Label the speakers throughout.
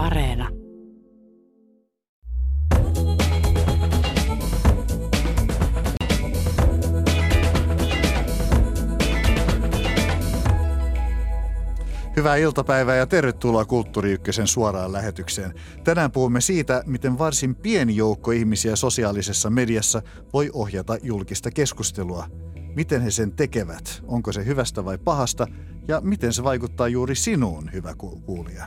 Speaker 1: Areena.
Speaker 2: Hyvää iltapäivää ja tervetuloa Kulttuuri Ykkösen suoraan lähetykseen. Tänään puhumme siitä, miten varsin pieni joukko ihmisiä sosiaalisessa mediassa voi ohjata julkista keskustelua. Miten he sen tekevät? Onko se hyvästä vai pahasta? Ja miten se vaikuttaa juuri sinuun, hyvä kuulija?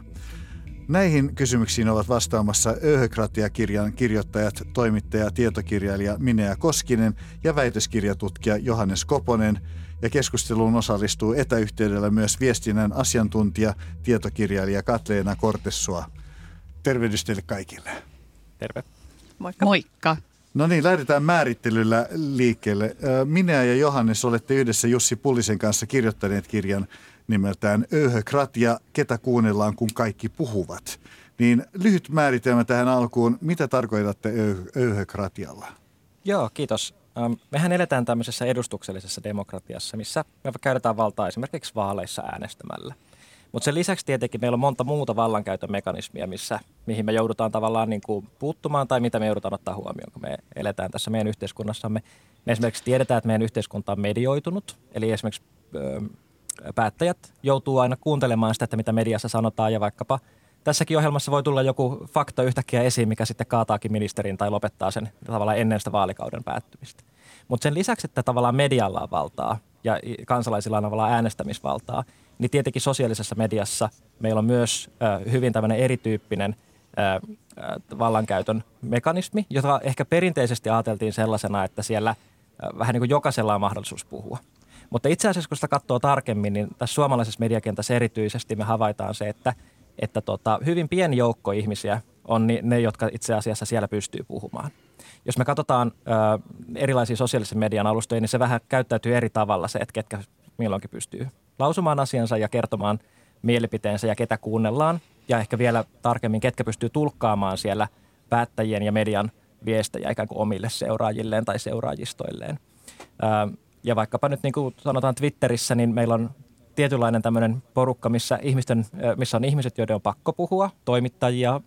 Speaker 2: Näihin kysymyksiin ovat vastaamassa Öhökratia-kirjan kirjoittajat, toimittaja, tietokirjailija Minea Koskinen ja väitöskirjatutkija Johannes Koponen – ja keskusteluun osallistuu etäyhteydellä myös viestinnän asiantuntija, tietokirjailija Katleena Kortessua. Tervehdys teille kaikille.
Speaker 3: Terve.
Speaker 4: Moikka. Moikka.
Speaker 2: No niin, lähdetään määrittelyllä liikkeelle. Minä ja Johannes olette yhdessä Jussi Pullisen kanssa kirjoittaneet kirjan nimeltään Öyhökratia, ketä kuunnellaan kun kaikki puhuvat. Niin lyhyt määritelmä tähän alkuun. Mitä tarkoitatte öyhökratialla?
Speaker 3: Joo, kiitos. Mehän eletään tämmöisessä edustuksellisessa demokratiassa, missä me käytetään valtaa esimerkiksi vaaleissa äänestämällä. Mutta sen lisäksi tietenkin meillä on monta muuta vallankäytön mekanismia, missä, mihin me joudutaan tavallaan niin kuin puuttumaan tai mitä me joudutaan ottaa huomioon, kun me eletään tässä meidän yhteiskunnassamme. Me esimerkiksi tiedetään, että meidän yhteiskunta on medioitunut, eli esimerkiksi päättäjät joutuu aina kuuntelemaan sitä, että mitä mediassa sanotaan ja vaikkapa – tässäkin ohjelmassa voi tulla joku fakta yhtäkkiä esiin, mikä sitten kaataakin ministerin tai lopettaa sen tavallaan ennen sitä vaalikauden päättymistä. Mutta sen lisäksi, että tavallaan medialla on valtaa ja kansalaisilla on tavallaan äänestämisvaltaa, niin tietenkin sosiaalisessa mediassa meillä on myös hyvin tämmöinen erityyppinen vallankäytön mekanismi, jota ehkä perinteisesti ajateltiin sellaisena, että siellä vähän niin kuin jokaisella on mahdollisuus puhua. Mutta itse asiassa, kun sitä katsoo tarkemmin, niin tässä suomalaisessa mediakentässä erityisesti me havaitaan se, että – että tota, hyvin pieni joukko ihmisiä on ne, jotka itse asiassa siellä pystyy puhumaan. Jos me katsotaan ö, erilaisia sosiaalisen median alustoja, niin se vähän käyttäytyy eri tavalla se, että ketkä milloinkin pystyy lausumaan asiansa ja kertomaan mielipiteensä ja ketä kuunnellaan. Ja ehkä vielä tarkemmin, ketkä pystyy tulkkaamaan siellä päättäjien ja median viestejä ikään kuin omille seuraajilleen tai seuraajistoilleen. Ö, ja vaikkapa nyt niin kuin sanotaan Twitterissä, niin meillä on tietynlainen tämmöinen porukka, missä, ihmisten, missä on ihmiset, joiden on pakko puhua, toimittajia,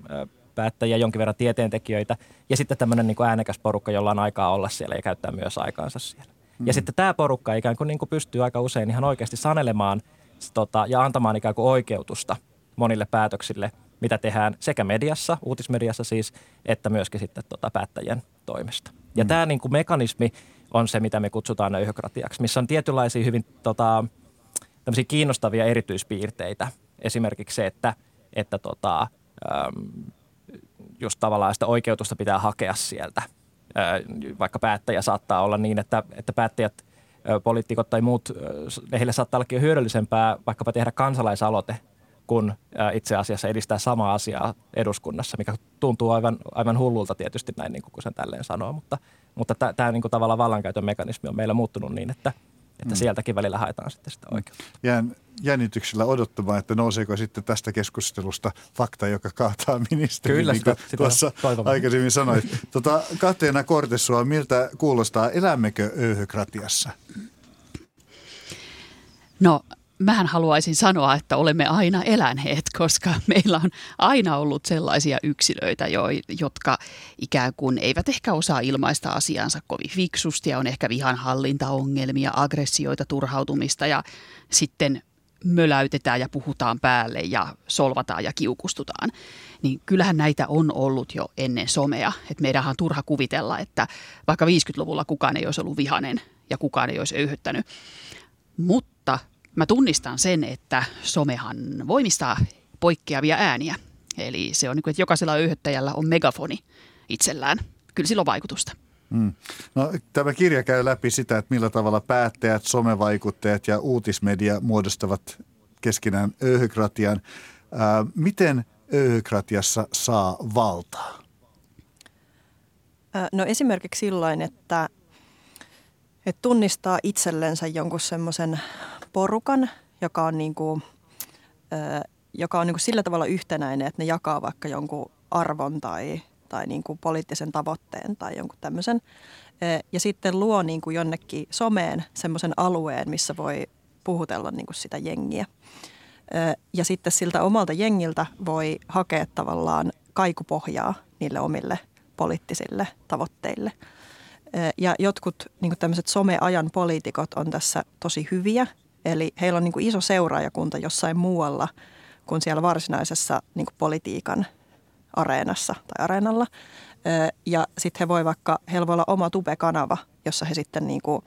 Speaker 3: päättäjiä, jonkin verran tieteentekijöitä ja sitten tämmöinen niin kuin äänekäs porukka, jolla on aikaa olla siellä ja käyttää myös aikaansa siellä. Mm. Ja sitten tämä porukka ikään kuin, niin kuin pystyy aika usein ihan oikeasti sanelemaan tota, ja antamaan ikään kuin oikeutusta monille päätöksille, mitä tehdään sekä mediassa, uutismediassa siis, että myöskin sitten tota, päättäjien toimesta. Ja mm. tämä niin kuin mekanismi on se, mitä me kutsutaan öyhokratiaksi, missä on tietynlaisia hyvin tota, kiinnostavia erityispiirteitä. Esimerkiksi se, että, että tota, just tavallaan sitä oikeutusta pitää hakea sieltä. Vaikka päättäjä saattaa olla niin, että, että päättäjät, poliitikot tai muut, heille saattaa olla hyödyllisempää vaikkapa tehdä kansalaisaloite kun itse asiassa edistää samaa asiaa eduskunnassa, mikä tuntuu aivan, aivan hullulta tietysti näin, niin kuin sen tälleen sanoo, mutta, mutta tämä niin tavallaan vallankäytön mekanismi on meillä muuttunut niin, että – että mm. sieltäkin välillä haetaan sitten sitä oikeutta.
Speaker 2: Jään jännityksellä odottamaan, että nouseeko sitten tästä keskustelusta fakta, joka kaataa ministeri,
Speaker 3: Kyllä,
Speaker 2: niin sitä, sitä tuossa toivomme. aikaisemmin sanoit. Tota, Kateena Kortesua, miltä kuulostaa, elämmekö öyhökratiassa?
Speaker 4: No mähän haluaisin sanoa, että olemme aina eläneet, koska meillä on aina ollut sellaisia yksilöitä, jo, jotka ikään kuin eivät ehkä osaa ilmaista asiansa kovin fiksusti ja on ehkä vihanhallintaongelmia, aggressioita, turhautumista ja sitten möläytetään ja puhutaan päälle ja solvataan ja kiukustutaan. Niin kyllähän näitä on ollut jo ennen somea. Et meidänhän on turha kuvitella, että vaikka 50-luvulla kukaan ei olisi ollut vihanen ja kukaan ei olisi öyhyttänyt. Mutta mä tunnistan sen, että somehan voimistaa poikkeavia ääniä. Eli se on niin kuin, että jokaisella öyhöttäjällä on megafoni itsellään. Kyllä sillä on vaikutusta. Mm.
Speaker 2: No, tämä kirja käy läpi sitä, että millä tavalla päättäjät, somevaikuttajat ja uutismedia muodostavat keskenään öyhökratian. Ää, miten öyhökratiassa saa valtaa?
Speaker 5: No esimerkiksi sillain, että, että tunnistaa itsellensä jonkun semmoisen porukan, joka on, niin kuin, joka on niin kuin sillä tavalla yhtenäinen, että ne jakaa vaikka jonkun arvon tai, tai niin kuin poliittisen tavoitteen tai jonkun tämmöisen. Ja sitten luo niin kuin jonnekin someen semmoisen alueen, missä voi puhutella niin kuin sitä jengiä. Ja sitten siltä omalta jengiltä voi hakea tavallaan kaikupohjaa niille omille poliittisille tavoitteille. Ja jotkut niin tämmöiset someajan poliitikot on tässä tosi hyviä. Eli heillä on niin iso seuraajakunta jossain muualla kuin siellä varsinaisessa niin politiikan areenassa tai areenalla. Ja sitten he voi vaikka, heillä voi olla oma tube-kanava, jossa he sitten niin kuin,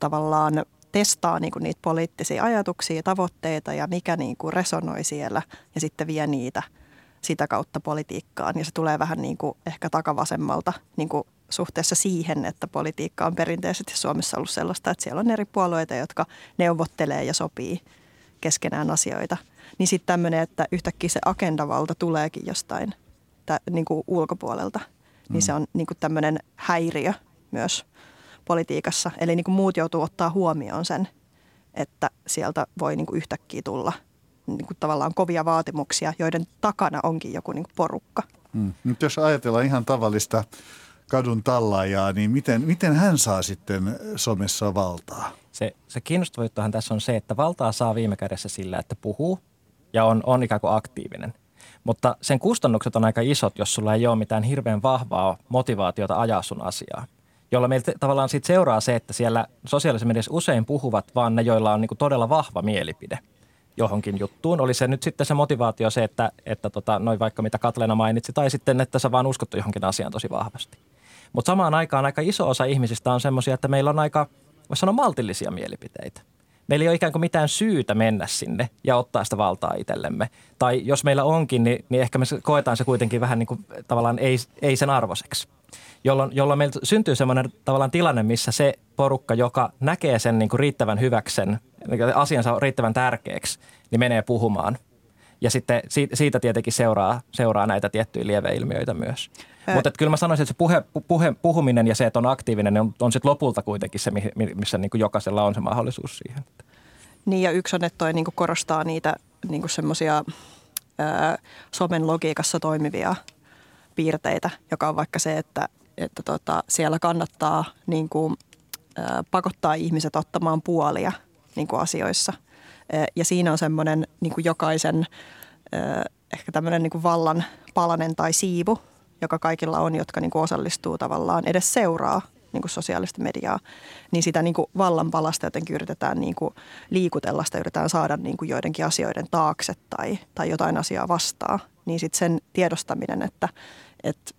Speaker 5: tavallaan testaa niin kuin niitä poliittisia ajatuksia ja tavoitteita ja mikä niin kuin resonoi siellä ja sitten vie niitä sitä kautta politiikkaan. Ja se tulee vähän niin kuin ehkä takavasemmalta niin kuin suhteessa siihen, että politiikka on perinteisesti Suomessa ollut sellaista, että siellä on eri puolueita, jotka neuvottelee ja sopii keskenään asioita. Niin sitten tämmöinen, että yhtäkkiä se agendavalta tuleekin jostain tä, niin kuin ulkopuolelta, niin mm. se on niin kuin tämmöinen häiriö myös – politiikassa. Eli niin kuin muut joutuu ottaa huomioon sen, että sieltä voi niin kuin yhtäkkiä tulla niin kuin tavallaan kovia vaatimuksia, joiden takana onkin joku niin kuin porukka.
Speaker 2: Hmm. Nyt jos ajatellaan ihan tavallista kadun tallaajaa, niin miten, miten hän saa sitten somessa valtaa?
Speaker 3: Se, se kiinnostava juttuhan tässä on se, että valtaa saa viime kädessä sillä, että puhuu ja on, on ikään kuin aktiivinen. Mutta sen kustannukset on aika isot, jos sulla ei ole mitään hirveän vahvaa motivaatiota ajaa sun asiaa jolla meiltä tavallaan siitä seuraa se, että siellä sosiaalisessa mediassa usein puhuvat vaan ne, joilla on niin todella vahva mielipide johonkin juttuun. Oli se nyt sitten se motivaatio se, että, että tota, noin vaikka mitä Katlena mainitsi, tai sitten, että sä vaan uskottu johonkin asiaan tosi vahvasti. Mutta samaan aikaan aika iso osa ihmisistä on semmoisia, että meillä on aika, voisi sanoa, maltillisia mielipiteitä. Meillä ei ole ikään kuin mitään syytä mennä sinne ja ottaa sitä valtaa itsellemme. Tai jos meillä onkin, niin, niin ehkä me koetaan se kuitenkin vähän niin kuin tavallaan ei, ei sen arvoiseksi jolloin, jolloin meillä syntyy sellainen tavallaan tilanne, missä se porukka, joka näkee sen niin kuin riittävän hyväksen, asiansa riittävän tärkeäksi, niin menee puhumaan. Ja sitten siitä tietenkin seuraa, seuraa näitä tiettyjä lieveilmiöitä myös. Mutta kyllä mä sanoisin, että se puhe, puhe, puhuminen ja se, että on aktiivinen, on, on sitten lopulta kuitenkin se, missä niin kuin jokaisella on se mahdollisuus siihen.
Speaker 5: Niin ja yksi on, että toi niin kuin korostaa niitä niin semmoisia somen logiikassa toimivia piirteitä, joka on vaikka se, että että tota, siellä kannattaa niin kuin, pakottaa ihmiset ottamaan puolia niin kuin asioissa. Ja siinä on semmoinen niin kuin jokaisen ehkä tämmöinen niin kuin vallan palanen tai siivu, joka kaikilla on, jotka niin kuin osallistuu tavallaan, edes seuraa niin kuin sosiaalista mediaa, niin sitä niin kuin vallan palasta jotenkin yritetään niin kuin liikutella, sitä yritetään saada niin kuin joidenkin asioiden taakse tai, tai jotain asiaa vastaan. Niin sitten sen tiedostaminen, että, että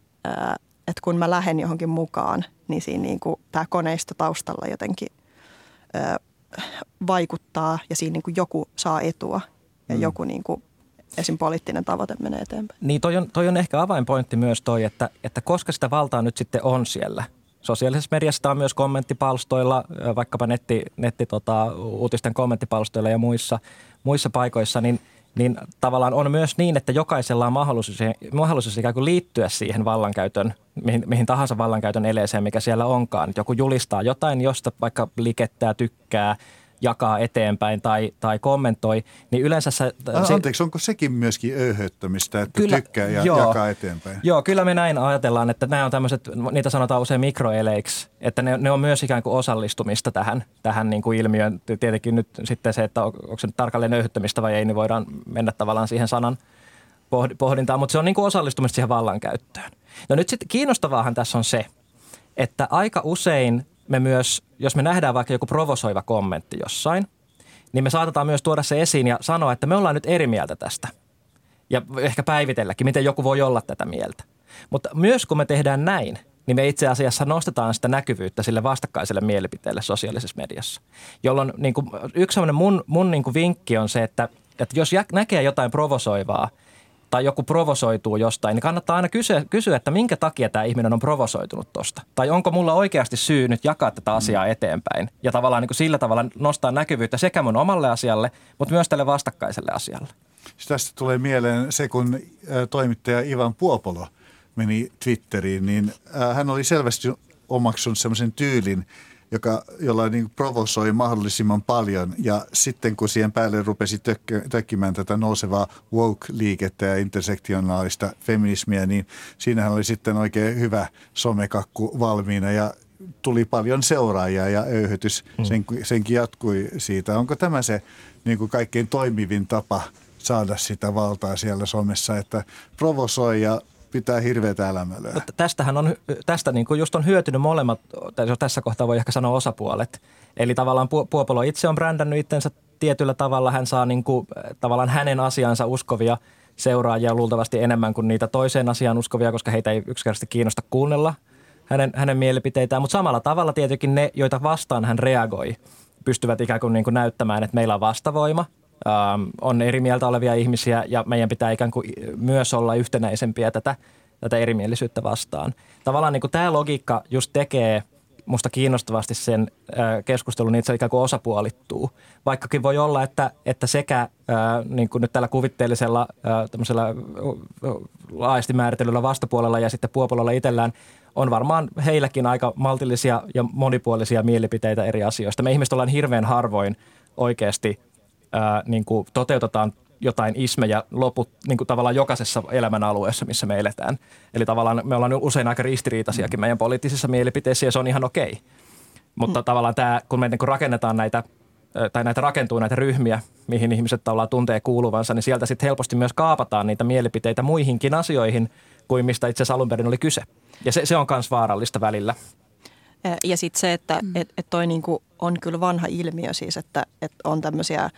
Speaker 5: että kun mä lähden johonkin mukaan, niin siinä niin kuin tämä koneisto taustalla jotenkin vaikuttaa ja siinä niin kuin joku saa etua ja mm. joku niin kuin esim. poliittinen tavoite menee eteenpäin.
Speaker 3: Niin toi on, toi on ehkä avainpointti myös toi, että, että koska sitä valtaa nyt sitten on siellä – sosiaalisessa mediassa on myös kommenttipalstoilla, vaikkapa netti, netti tota, uutisten kommenttipalstoilla ja muissa, muissa paikoissa, niin – niin tavallaan on myös niin, että jokaisella on mahdollisuus, mahdollisuus ikään kuin liittyä siihen vallankäytön, mihin, mihin tahansa vallankäytön eleeseen, mikä siellä onkaan. Joku julistaa jotain, josta vaikka likettää, tykkää, jakaa eteenpäin tai, tai kommentoi, niin yleensä se...
Speaker 2: Anteeksi, onko sekin myöskin öyhöttämistä, että kyllä, tykkää ja joo, jakaa eteenpäin?
Speaker 3: Joo, kyllä me näin ajatellaan, että nämä on tämmöiset, niitä sanotaan usein mikroeleiksi, että ne, ne on myös ikään kuin osallistumista tähän, tähän niin kuin ilmiöön. Tietenkin nyt sitten se, että onko se nyt tarkalleen öyhöttämistä vai ei, niin voidaan mennä tavallaan siihen sanan pohdintaan, mutta se on niin kuin osallistumista siihen vallankäyttöön. No nyt sitten kiinnostavaahan tässä on se, että aika usein me myös, jos me nähdään vaikka joku provosoiva kommentti jossain, niin me saatetaan myös tuoda se esiin ja sanoa, että me ollaan nyt eri mieltä tästä. Ja ehkä päivitelläkin, miten joku voi olla tätä mieltä. Mutta myös kun me tehdään näin, niin me itse asiassa nostetaan sitä näkyvyyttä sille vastakkaiselle mielipiteelle sosiaalisessa mediassa. Jolloin niin kuin, yksi mun, mun niin kuin vinkki on se, että, että jos näkee jotain provosoivaa – tai joku provosoituu jostain, niin kannattaa aina kysyä, kysyä, että minkä takia tämä ihminen on provosoitunut tosta. Tai onko mulla oikeasti syy nyt jakaa tätä asiaa mm. eteenpäin. Ja tavallaan niin kuin sillä tavalla nostaa näkyvyyttä sekä mun omalle asialle, mutta myös tälle vastakkaiselle asialle.
Speaker 2: Tästä tulee mieleen se, kun toimittaja Ivan Puopolo meni Twitteriin, niin hän oli selvästi omaksunut sellaisen tyylin – joka, jolla niin provosoi mahdollisimman paljon. Ja sitten kun siihen päälle rupesi tökkimään tätä nousevaa woke-liikettä ja intersektionaalista feminismiä, niin siinähän oli sitten oikein hyvä somekakku valmiina ja tuli paljon seuraajia ja öyhytys mm. sen, senkin jatkui siitä. Onko tämä se niin kuin kaikkein toimivin tapa saada sitä valtaa siellä somessa, että provosoi ja pitää hirveätä elämälöä.
Speaker 3: Mutta tästähän on, tästä niin kuin just on hyötynyt molemmat, tässä kohtaa voi ehkä sanoa osapuolet. Eli tavallaan Puopolo itse on brändännyt itsensä tietyllä tavalla. Hän saa niin kuin, tavallaan hänen asiansa uskovia seuraajia luultavasti enemmän kuin niitä toiseen asiaan uskovia, koska heitä ei yksinkertaisesti kiinnosta kuunnella hänen, hänen mielipiteitään. Mutta samalla tavalla tietenkin ne, joita vastaan hän reagoi, pystyvät ikään kuin, niin kuin näyttämään, että meillä on vastavoima – on eri mieltä olevia ihmisiä ja meidän pitää ikään kuin myös olla yhtenäisempiä tätä, tätä erimielisyyttä vastaan. Tavallaan niin kuin tämä logiikka just tekee musta kiinnostavasti sen äh, keskustelun, niin se ikään kuin osapuolittuu. Vaikkakin voi olla, että, että sekä äh, niin kuin nyt tällä kuvitteellisella äh, laajasti määritellyllä vastapuolella ja sitten puopuolella itsellään on varmaan heilläkin aika maltillisia ja monipuolisia mielipiteitä eri asioista. Me ihmiset ollaan hirveän harvoin oikeasti ää, niin kuin toteutetaan jotain ismejä loput niin kuin tavallaan jokaisessa elämän alueessa, missä me eletään. Eli tavallaan me ollaan usein aika ristiriitaisiakin meidän poliittisissa mielipiteissä ja se on ihan okei. Mutta mm. tavallaan tämä, kun me niin kuin rakennetaan näitä tai näitä rakentuu näitä ryhmiä, mihin ihmiset tavallaan tuntee kuuluvansa, niin sieltä sitten helposti myös kaapataan niitä mielipiteitä muihinkin asioihin kuin mistä itse asiassa alun perin oli kyse. Ja se, se on myös vaarallista välillä.
Speaker 5: Ja sitten se, että mm. et, et toi niinku on kyllä vanha ilmiö siis, että et on tämmöisiä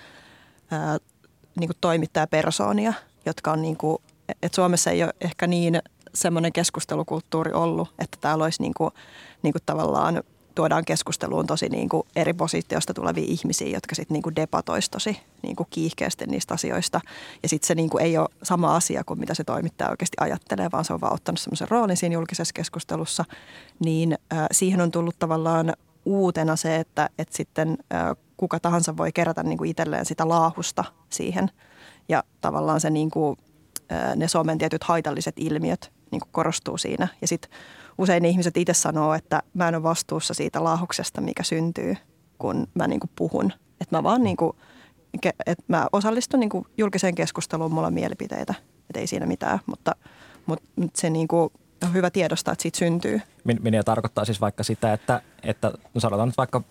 Speaker 5: ää, niinku toimittajapersoonia, jotka on niinku, että Suomessa ei ole ehkä niin semmoinen keskustelukulttuuri ollut, että täällä olisi niinku, niinku tavallaan tuodaan keskusteluun tosi niin kuin eri positiosta tulevia ihmisiä, jotka sitten niin debatoisi tosi niin kuin kiihkeästi niistä asioista. Ja sitten se niin kuin ei ole sama asia kuin mitä se toimittaja oikeasti ajattelee, vaan se on vaan ottanut semmoisen roolin siinä julkisessa keskustelussa. Niin äh, siihen on tullut tavallaan uutena se, että, että sitten kuka tahansa voi kerätä niin kuin itselleen sitä laahusta siihen. Ja tavallaan se niin kuin, ne Suomen tietyt haitalliset ilmiöt niin kuin korostuu siinä. Ja sitten usein ihmiset itse sanoo, että mä en ole vastuussa siitä laahuksesta, mikä syntyy, kun mä niin kuin puhun. Että mä vaan niin kuin, että mä osallistun niin kuin julkiseen keskusteluun, mulla on mielipiteitä, että ei siinä mitään, mutta, mutta se niin kuin on hyvä tiedostaa, että siitä syntyy.
Speaker 3: Minä tarkoittaa siis vaikka sitä, että, että no sanotaan nyt vaikka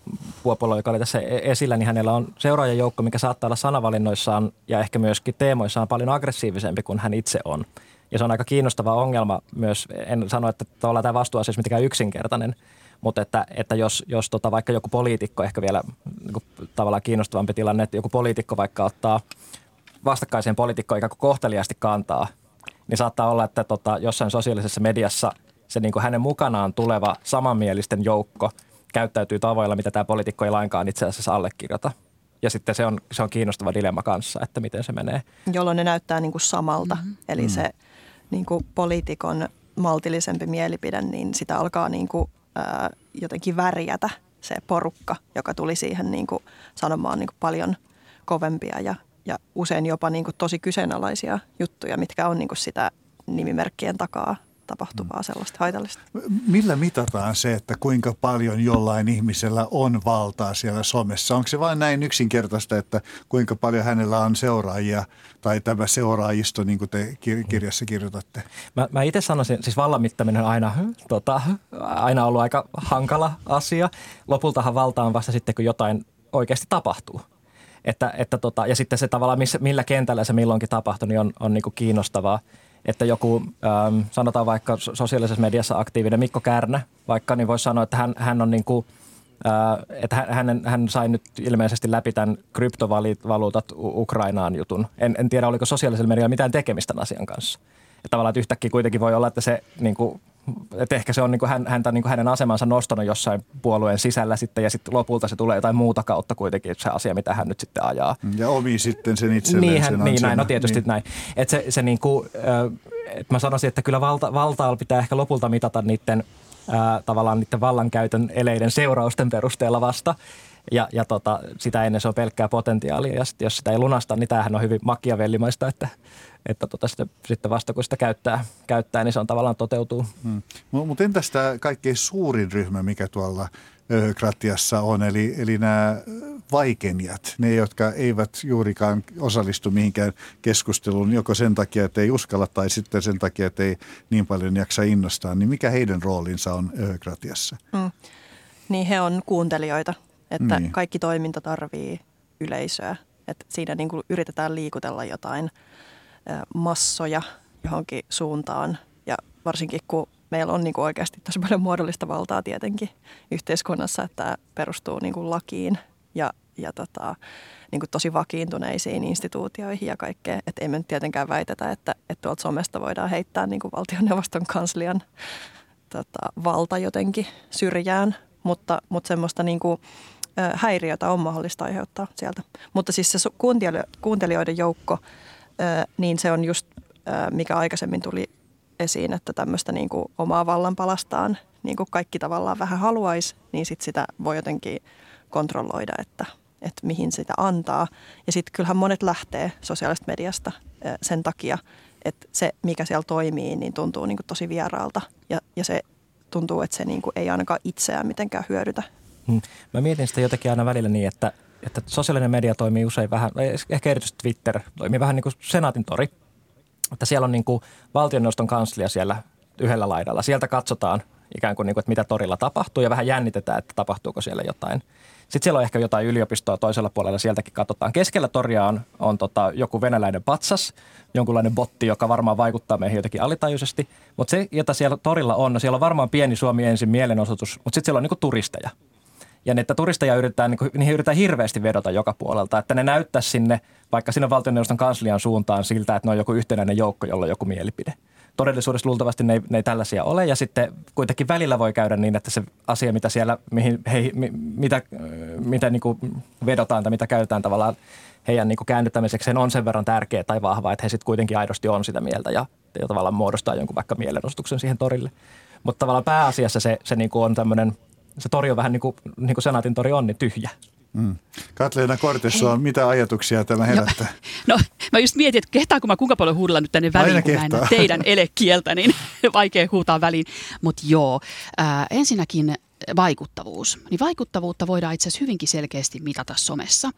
Speaker 3: Puopolo, joka oli tässä e-, esillä, niin hänellä on seuraajajoukko, mikä saattaa olla sanavalinnoissaan ja ehkä myöskin teemoissaan paljon aggressiivisempi kuin hän itse on. Ja se on aika kiinnostava ongelma myös. En sano, että tämä vastuuasia olisi mitenkään yksinkertainen, mutta että, että jos, jos tota vaikka joku poliitikko, ehkä vielä niin tavallaan kiinnostavampi tilanne, että joku poliitikko vaikka ottaa vastakkaiseen poliitikkoon ikään kuin kohteliaasti kantaa, niin saattaa olla, että tota, jossain sosiaalisessa mediassa se niin kuin hänen mukanaan tuleva samanmielisten joukko käyttäytyy tavoilla, mitä tämä poliitikko ei lainkaan itse asiassa allekirjoita. Ja sitten se on, se on kiinnostava dilemma kanssa, että miten se menee.
Speaker 5: Jolloin ne näyttää niin kuin samalta. Mm-hmm. Eli mm. se niin kuin poliitikon maltillisempi mielipide, niin sitä alkaa niin kuin, ää, jotenkin värjätä se porukka, joka tuli siihen niin kuin sanomaan niin kuin paljon kovempia ja, ja usein jopa niin kuin tosi kyseenalaisia juttuja, mitkä on niin kuin sitä nimimerkkien takaa tapahtuvaa sellaista haitallista.
Speaker 2: Millä mitataan se, että kuinka paljon jollain ihmisellä on valtaa siellä somessa? Onko se vain näin yksinkertaista, että kuinka paljon hänellä on seuraajia tai tämä seuraajisto, niin kuin te kirjassa kirjoitatte?
Speaker 3: Mä, mä itse sanoisin, siis vallan mittaminen on aina, tota, aina ollut aika hankala asia. Lopultahan valta on vasta sitten, kun jotain oikeasti tapahtuu. Että, että tota, ja sitten se tavallaan, missä, millä kentällä se milloinkin tapahtuu, niin on, on niin kuin kiinnostavaa että joku, ähm, sanotaan vaikka sosiaalisessa mediassa aktiivinen Mikko Kärnä, vaikka niin voisi sanoa, että hän, hän on niin kuin, äh, että hän, hän sai nyt ilmeisesti läpi tämän kryptovaluutat Ukrainaan jutun. En, en tiedä, oliko sosiaalisella medialla mitään tekemistä asian kanssa. Että tavallaan, että yhtäkkiä kuitenkin voi olla, että se niin kuin, että ehkä se on niin kuin hän, häntä niin kuin hänen asemansa nostanut jossain puolueen sisällä sitten ja sitten lopulta se tulee jotain muuta kautta kuitenkin se asia, mitä hän nyt sitten ajaa.
Speaker 2: Ja omi sitten sen itselleen
Speaker 3: niin,
Speaker 2: hän,
Speaker 3: sen Niin, näin, no tietysti niin. näin. Että se, se niin kuin, että mä sanoisin, että kyllä valta, valtaa pitää ehkä lopulta mitata niiden ää, tavallaan niiden vallankäytön eleiden seurausten perusteella vasta. Ja, ja tota, sitä ennen se on pelkkää potentiaalia ja sit, jos sitä ei lunasta, niin tämähän on hyvin makiavellimaista, että, että tota sitten, sitten vasta kun sitä käyttää, käyttää, niin se on tavallaan toteutuu. Hmm.
Speaker 2: Mutta entäs tämä kaikkein suurin ryhmä, mikä tuolla Kratiassa on, eli, eli nämä vaikenijat, ne jotka eivät juurikaan osallistu mihinkään keskusteluun, joko sen takia, että ei uskalla tai sitten sen takia, että ei niin paljon jaksa innostaa, niin mikä heidän roolinsa on Kratiassa? Hmm.
Speaker 5: Niin he on kuuntelijoita, että niin. kaikki toiminta tarvii yleisöä. Että siinä niin kuin yritetään liikutella jotain massoja johonkin suuntaan ja varsinkin kun meillä on niin kuin oikeasti tosi paljon muodollista valtaa tietenkin yhteiskunnassa, että tämä perustuu niin kuin lakiin ja, ja tota, niin kuin tosi vakiintuneisiin instituutioihin ja kaikkea. Että emme nyt tietenkään väitetä, että, että tuolta somesta voidaan heittää niin kuin valtioneuvoston kanslian tota, valta jotenkin syrjään, mutta, mutta semmoista niin kuin, häiriötä on mahdollista aiheuttaa sieltä. Mutta siis se kuuntelijoiden joukko, niin se on just, mikä aikaisemmin tuli esiin, että tämmöistä niin kuin omaa vallanpalastaan niin kuin kaikki tavallaan vähän haluaisi, niin sit sitä voi jotenkin kontrolloida, että, että mihin sitä antaa. Ja sitten kyllähän monet lähtee sosiaalisesta mediasta sen takia, että se, mikä siellä toimii, niin tuntuu niin kuin tosi vieraalta. Ja, ja se tuntuu, että se niin kuin ei ainakaan itseään mitenkään hyödytä.
Speaker 3: Hmm. Mä mietin sitä jotenkin aina välillä niin, että, että sosiaalinen media toimii usein vähän, ehkä erityisesti Twitter, toimii vähän niin kuin senaatin tori. Että siellä on niin kuin valtioneuvoston kanslia siellä yhdellä laidalla. Sieltä katsotaan ikään kuin, niin kuin, että mitä torilla tapahtuu ja vähän jännitetään, että tapahtuuko siellä jotain. Sitten siellä on ehkä jotain yliopistoa toisella puolella, sieltäkin katsotaan. Keskellä toria on, on tota, joku venäläinen patsas, jonkunlainen botti, joka varmaan vaikuttaa meihin jotenkin alitajuisesti. Mutta se, jota siellä torilla on, no siellä on varmaan pieni Suomi ensin mielenosoitus, mutta sitten siellä on niin kuin turisteja. Ja että turisteja yritetään, niin niihin yritetään hirveästi vedota joka puolelta, että ne näyttää sinne, vaikka sinne valtioneuvoston kanslian suuntaan siltä, että ne on joku yhtenäinen joukko, jolla on joku mielipide. Todellisuudessa luultavasti ne ei, ne ei tällaisia ole ja sitten kuitenkin välillä voi käydä niin, että se asia, mitä siellä, mihin he, mitä, mitä niin kuin vedotaan tai mitä käytetään tavallaan heidän niin kuin käännyttämisekseen on sen verran tärkeä tai vahva, että he sitten kuitenkin aidosti on sitä mieltä ja, ja tavallaan muodostaa jonkun vaikka mielenosoituksen siihen torille. Mutta tavallaan pääasiassa se, se niin kuin on tämmöinen – se tori on vähän niin kuin, niin kuin senaatin tori on, niin tyhjä.
Speaker 2: Mm. Katleena Kortessoon, mitä ajatuksia tämä herättää?
Speaker 4: No, no mä just mietin, että kehtaanko mä kuinka paljon huudella nyt tänne väliin, Aina kun kehtaa. mä en teidän elekieltä, niin vaikea huutaa väliin. Mutta joo, äh, ensinnäkin vaikuttavuus. Niin vaikuttavuutta voidaan itse asiassa hyvinkin selkeästi mitata somessa.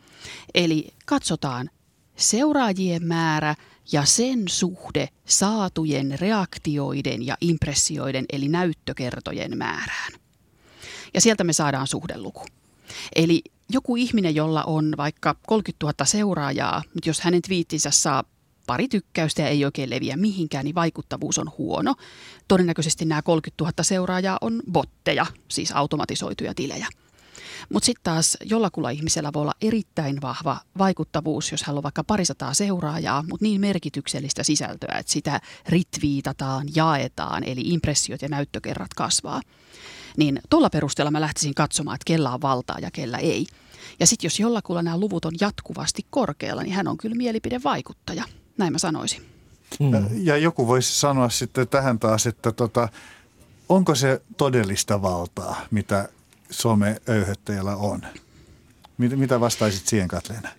Speaker 4: Eli katsotaan seuraajien määrä ja sen suhde saatujen reaktioiden ja impressioiden eli näyttökertojen määrään ja sieltä me saadaan suhdeluku. Eli joku ihminen, jolla on vaikka 30 000 seuraajaa, mutta jos hänen twiittinsä saa pari tykkäystä ja ei oikein leviä mihinkään, niin vaikuttavuus on huono. Todennäköisesti nämä 30 000 seuraajaa on botteja, siis automatisoituja tilejä. Mutta sitten taas jollakulla ihmisellä voi olla erittäin vahva vaikuttavuus, jos hän on vaikka parisataa seuraajaa, mutta niin merkityksellistä sisältöä, että sitä ritviitataan, jaetaan, eli impressiot ja näyttökerrat kasvaa niin tuolla perusteella mä lähtisin katsomaan, että kella on valtaa ja kellä ei. Ja sitten jos jollakulla nämä luvut on jatkuvasti korkealla, niin hän on kyllä mielipidevaikuttaja. Näin mä sanoisin.
Speaker 2: Mm. Ja joku voisi sanoa sitten tähän taas, että tota, onko se todellista valtaa, mitä some-öyhöttäjällä on? Mitä vastaisit siihen, Katleena?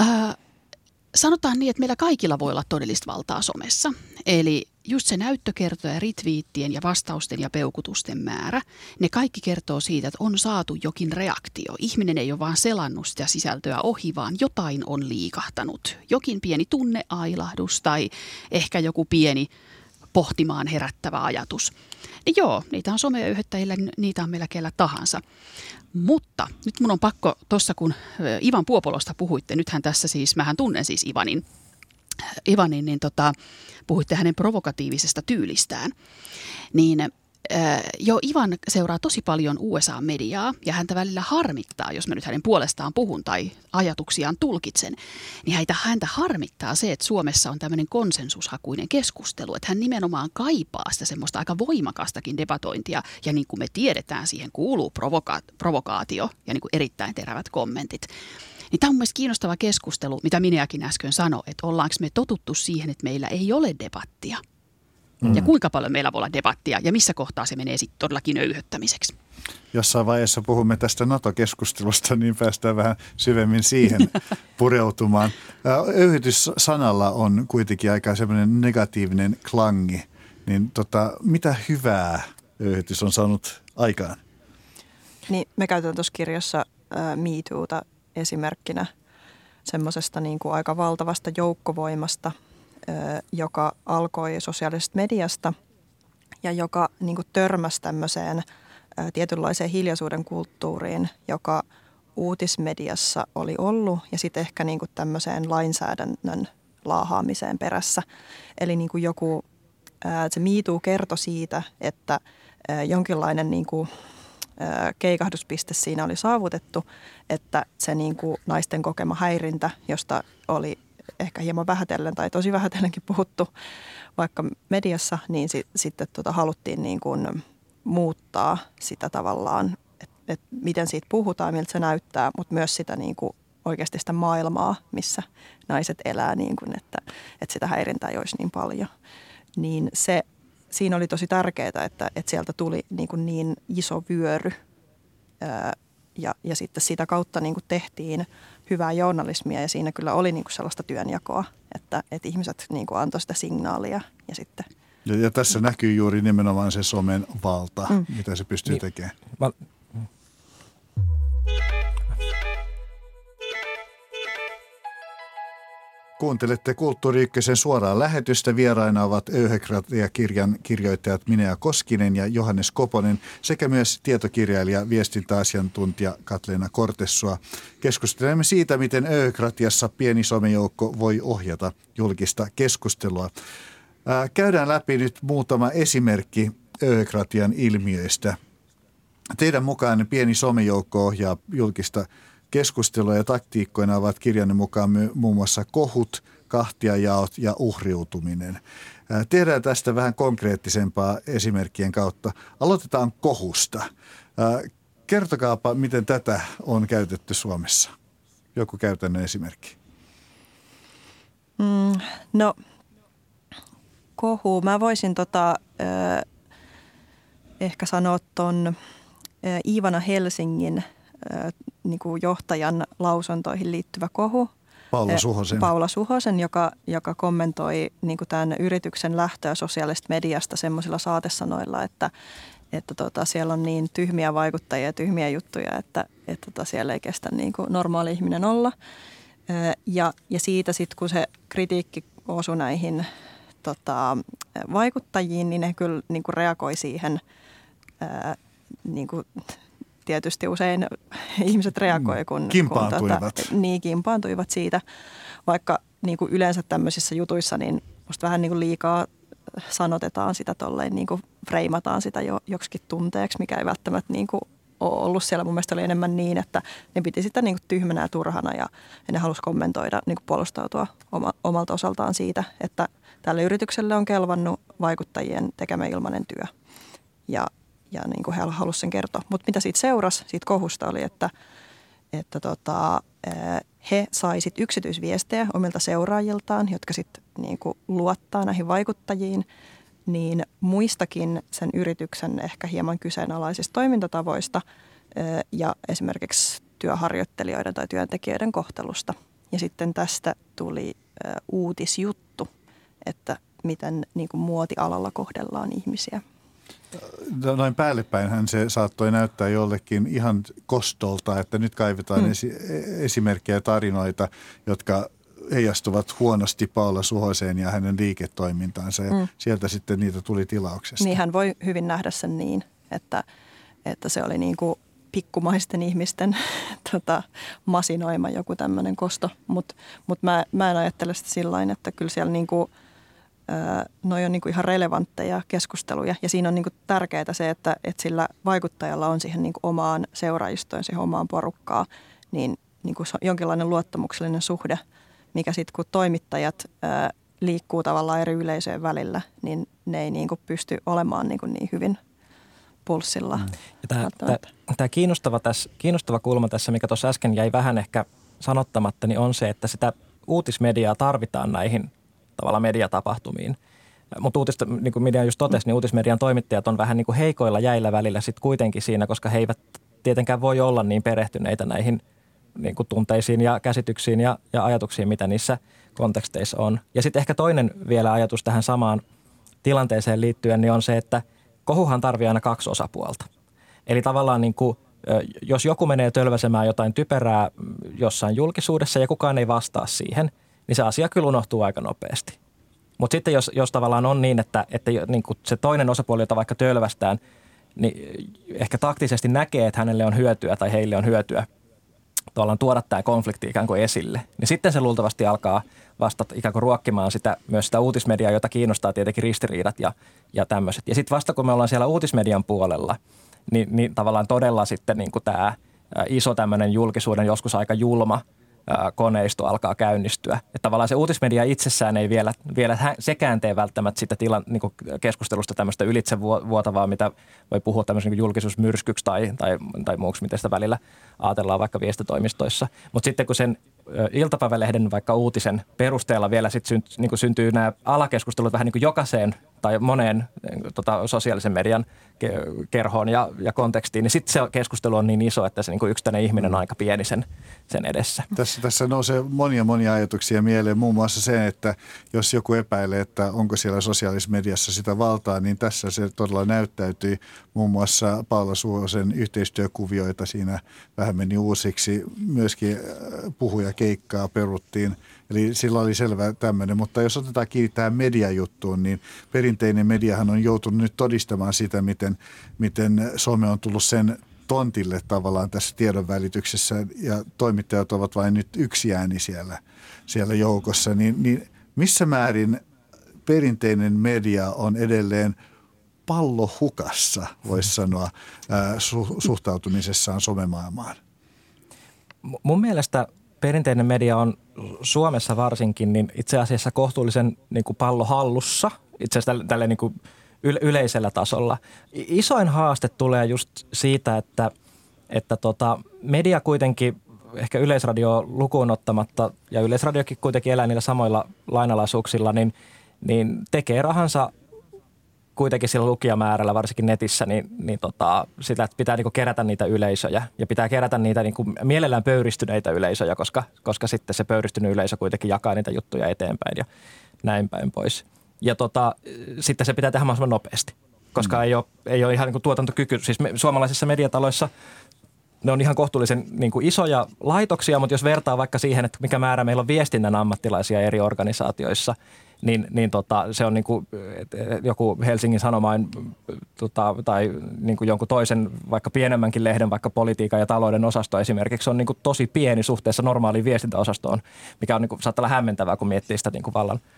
Speaker 4: Äh, sanotaan niin, että meillä kaikilla voi olla todellista valtaa somessa. Eli just se näyttökerto ja ritviittien ja vastausten ja peukutusten määrä, ne kaikki kertoo siitä, että on saatu jokin reaktio. Ihminen ei ole vaan selannut sitä sisältöä ohi, vaan jotain on liikahtanut. Jokin pieni tunneailahdus tai ehkä joku pieni pohtimaan herättävä ajatus. Niin joo, niitä on someyhdyttäjillä, niitä on meillä kellä tahansa. Mutta nyt mun on pakko, tuossa kun Ivan Puopolosta puhuitte, nythän tässä siis, mähän tunnen siis Ivanin, Ivanin niin tota, puhuitte hänen provokatiivisesta tyylistään, niin jo Ivan seuraa tosi paljon USA-mediaa ja häntä välillä harmittaa, jos mä nyt hänen puolestaan puhun tai ajatuksiaan tulkitsen, niin häntä, häntä harmittaa se, että Suomessa on tämmöinen konsensushakuinen keskustelu, että hän nimenomaan kaipaa sitä semmoista aika voimakastakin debatointia ja niin kuin me tiedetään, siihen kuuluu provoka- provokaatio ja niin kuin erittäin terävät kommentit. Niin tämä on mielestäni kiinnostava keskustelu, mitä minäkin äsken sanoin, että ollaanko me totuttu siihen, että meillä ei ole debattia. Mm. Ja kuinka paljon meillä voi olla debattia ja missä kohtaa se menee sitten todellakin öyhöttämiseksi.
Speaker 2: Jossain vaiheessa puhumme tästä NATO-keskustelusta, niin päästään vähän syvemmin siihen pureutumaan. Öyhytys-sanalla on kuitenkin aika semmoinen negatiivinen klangi. Niin tota, mitä hyvää öyhytys on saanut aikaan?
Speaker 5: Niin, me käytetään tuossa kirjassa äh, Me esimerkkinä semmoisesta niin kuin aika valtavasta joukkovoimasta, joka alkoi sosiaalisesta mediasta ja joka niin kuin törmäsi tämmöiseen tietynlaiseen hiljaisuuden kulttuuriin, joka uutismediassa oli ollut ja sitten ehkä niin kuin tämmöiseen lainsäädännön laahaamiseen perässä. Eli niin kuin joku, se miituu kertoi siitä, että jonkinlainen niin kuin, keikahduspiste siinä oli saavutettu, että se niin kuin naisten kokema häirintä, josta oli ehkä hieman vähätellen tai tosi vähätellenkin puhuttu vaikka mediassa, niin si, sitten tota, haluttiin niin kuin muuttaa sitä tavallaan, että et miten siitä puhutaan, miltä se näyttää, mutta myös sitä niin kuin oikeasti sitä maailmaa, missä naiset elää, niin kuin, että, että sitä häirintää ei olisi niin paljon. Niin se, siinä oli tosi tärkeää, että, että sieltä tuli niin, kuin niin iso vyöry ää, ja, ja sitten sitä kautta niin kuin tehtiin hyvää journalismia ja siinä kyllä oli niin kuin sellaista työnjakoa, että, että ihmiset niin kuin antoi sitä signaalia ja sitten –
Speaker 2: ja, ja tässä näkyy juuri nimenomaan se somen valta, mm. mitä se pystyy niin, tekemään. Mä, Kuuntelette Kulttuuri suoraan lähetystä. Vieraina ovat Öyhekratia-kirjan kirjoittajat Minea Koskinen ja Johannes Koponen sekä myös tietokirjailija viestintäasiantuntija Katleena Kortessua. Keskustelemme siitä, miten Öyhekratiassa pieni somejoukko voi ohjata julkista keskustelua. Käydään läpi nyt muutama esimerkki Öyhekratian ilmiöistä. Teidän mukaan pieni somejoukko ohjaa julkista Keskustelua ja taktiikkoina ovat kirjanne mukaan muun muassa kohut, kahtiajaot ja uhriutuminen. Tehdään tästä vähän konkreettisempaa esimerkkien kautta. Aloitetaan kohusta. Kertokaapa, miten tätä on käytetty Suomessa. Joku käytännön esimerkki.
Speaker 5: Mm, no, kohu. Mä voisin tota, äh, ehkä sanoa tuon äh, Iivana Helsingin niin kuin johtajan lausuntoihin liittyvä kohu.
Speaker 2: Paula Suhosen.
Speaker 5: Paula Suhosen, joka, joka kommentoi niin kuin tämän yrityksen lähtöä sosiaalisesta mediasta semmoisilla saatesanoilla, että, että tota, siellä on niin tyhmiä vaikuttajia ja tyhmiä juttuja, että, että tota, siellä ei kestä niin kuin normaali ihminen olla. Ja, ja siitä sitten, kun se kritiikki osui näihin tota, vaikuttajiin, niin ne kyllä niin kuin reagoi siihen ää, niin kuin tietysti usein ihmiset reagoi, mm. kun,
Speaker 2: kimpaantuivat. Kun,
Speaker 5: tota, niin, kimpaantuivat siitä, vaikka niin kuin yleensä tämmöisissä jutuissa, niin musta vähän niin kuin liikaa sanotetaan sitä tolleen, niin kuin freimataan sitä jo joksikin tunteeksi, mikä ei välttämättä niin kuin ole ollut siellä. Mun mielestä oli enemmän niin, että ne piti sitä niin kuin tyhmänä ja turhana ja, ja ne halusi kommentoida, niin kuin puolustautua oma, omalta osaltaan siitä, että tälle yritykselle on kelvannut vaikuttajien tekemä ilmainen työ. Ja ja niin kuin he halusivat sen kertoa. Mutta mitä siitä seurasi, siitä kohusta oli, että, että tota, he saisit yksityisviestejä omilta seuraajiltaan, jotka sitten niin kuin luottaa näihin vaikuttajiin, niin muistakin sen yrityksen ehkä hieman kyseenalaisista toimintatavoista ja esimerkiksi työharjoittelijoiden tai työntekijöiden kohtelusta. Ja sitten tästä tuli uutisjuttu, että miten niin kuin muotialalla kohdellaan ihmisiä –
Speaker 2: noin päällepäinhän se saattoi näyttää jollekin ihan kostolta, että nyt kaivetaan mm. esi- esimerkkejä tarinoita, jotka heijastuvat huonosti Paula Suhoseen ja hänen liiketoimintaansa ja mm. sieltä sitten niitä tuli tilauksesta.
Speaker 5: Niin hän voi hyvin nähdä sen niin, että, että se oli niin kuin pikkumaisten ihmisten tota, masinoima joku tämmöinen kosto, mutta mut mä, mä en ajattele sitä sillä että kyllä siellä niin kuin – noi on niin kuin ihan relevantteja keskusteluja ja siinä on niin kuin tärkeää se, että, että sillä vaikuttajalla on siihen niin kuin omaan seuraajistoon, siihen omaan porukkaan, niin, niin kuin jonkinlainen luottamuksellinen suhde, mikä sitten kun toimittajat ää, liikkuu tavallaan eri yleisöjen välillä, niin ne ei niin kuin pysty olemaan niin, kuin niin hyvin pulssilla. Mm.
Speaker 3: tämä, tämä, tämä kiinnostava, tässä, kiinnostava kulma tässä, mikä tuossa äsken jäi vähän ehkä sanottamatta, niin on se, että sitä uutismediaa tarvitaan näihin tavallaan mediatapahtumiin. Mutta uutista, niin kuin media just totesi, niin uutismedian toimittajat on vähän niin kuin heikoilla jäillä välillä sitten kuitenkin siinä, koska he eivät tietenkään voi olla niin perehtyneitä näihin niin kuin tunteisiin ja käsityksiin ja, ja ajatuksiin, mitä niissä konteksteissa on. Ja sitten ehkä toinen vielä ajatus tähän samaan tilanteeseen liittyen, niin on se, että kohuhan tarvii aina kaksi osapuolta. Eli tavallaan niin kuin, jos joku menee tölväsemään jotain typerää jossain julkisuudessa ja kukaan ei vastaa siihen – niin se asia kyllä unohtuu aika nopeasti. Mutta sitten jos, jos tavallaan on niin, että, että niin kuin se toinen osapuoli, jota vaikka tölvästään, niin ehkä taktisesti näkee, että hänelle on hyötyä tai heille on hyötyä tavallaan tuoda tämä konflikti ikään kuin esille, niin sitten se luultavasti alkaa vasta ikään kuin ruokkimaan sitä, myös sitä uutismediaa, jota kiinnostaa tietenkin ristiriidat ja, ja tämmöiset. Ja sitten vasta kun me ollaan siellä uutismedian puolella, niin, niin tavallaan todella sitten niin kuin tämä iso tämmöinen julkisuuden joskus aika julma – koneisto alkaa käynnistyä. Että tavallaan se uutismedia itsessään ei vielä, vielä sekään tee välttämättä sitä tila, niin keskustelusta tämmöistä ylitsevuotavaa, mitä voi puhua tämmöisen niin julkisuusmyrskyksi tai, tai, tai muuksi, miten sitä välillä ajatellaan vaikka viestitoimistoissa. Mutta sitten kun sen iltapäivälehden vaikka uutisen perusteella vielä sit synt, niin syntyy nämä alakeskustelut vähän niin kuin jokaiseen tai moneen tota, sosiaalisen median kerhoon ja, ja kontekstiin, niin sitten se keskustelu on niin iso, että se niin kuin yksittäinen ihminen on aika pieni sen, sen edessä.
Speaker 2: Tässä, tässä nousee monia monia ajatuksia mieleen, muun muassa se, että jos joku epäilee, että onko siellä sosiaalisessa mediassa sitä valtaa, niin tässä se todella näyttäytyi muun muassa Paula Suosen yhteistyökuvioita siinä vähän meni uusiksi. Myöskin äh, puhuja keikkaa peruttiin. Eli sillä oli selvä tämmöinen, mutta jos otetaan kiinni tähän mediajuttuun, niin perinteinen mediahan on joutunut nyt todistamaan sitä, miten, miten some on tullut sen tontille tavallaan tässä tiedonvälityksessä ja toimittajat ovat vain nyt yksi ääni siellä, siellä joukossa, niin, niin missä määrin perinteinen media on edelleen pallo hukassa, voisi sanoa, su, suhtautumisessaan somemaailmaan?
Speaker 3: Mun mielestä perinteinen media on Suomessa varsinkin niin itse asiassa kohtuullisen niin kuin pallo hallussa, itse asiassa tälle, tälle niin kuin yleisellä tasolla. Isoin haaste tulee just siitä, että, että tota, media kuitenkin ehkä yleisradio lukuun ottamatta, ja yleisradiokin kuitenkin elää niillä samoilla lainalaisuuksilla, niin, niin tekee rahansa kuitenkin sillä lukijamäärällä, varsinkin netissä, niin, niin tota, sitä että pitää niinku kerätä niitä yleisöjä ja pitää kerätä niitä niinku mielellään pöyristyneitä yleisöjä, koska, koska sitten se pöyristynyt yleisö kuitenkin jakaa niitä juttuja eteenpäin ja näin päin pois. Ja tota, sitten se pitää tehdä mahdollisimman nopeasti, koska mm. ei, ole, ei ole ihan niin tuotantokyky. Siis me, suomalaisissa mediataloissa ne on ihan kohtuullisen niin kuin isoja laitoksia, mutta jos vertaa vaikka siihen, että mikä määrä meillä on viestinnän ammattilaisia eri organisaatioissa, niin, niin tota, se on niin kuin, joku Helsingin Sanomain tota, tai niin kuin jonkun toisen vaikka pienemmänkin lehden, vaikka politiikan ja talouden osasto esimerkiksi on niin kuin tosi pieni suhteessa normaaliin viestintäosastoon, mikä on niin kuin, saattaa olla hämmentävää, kun miettii sitä niin kuin vallan –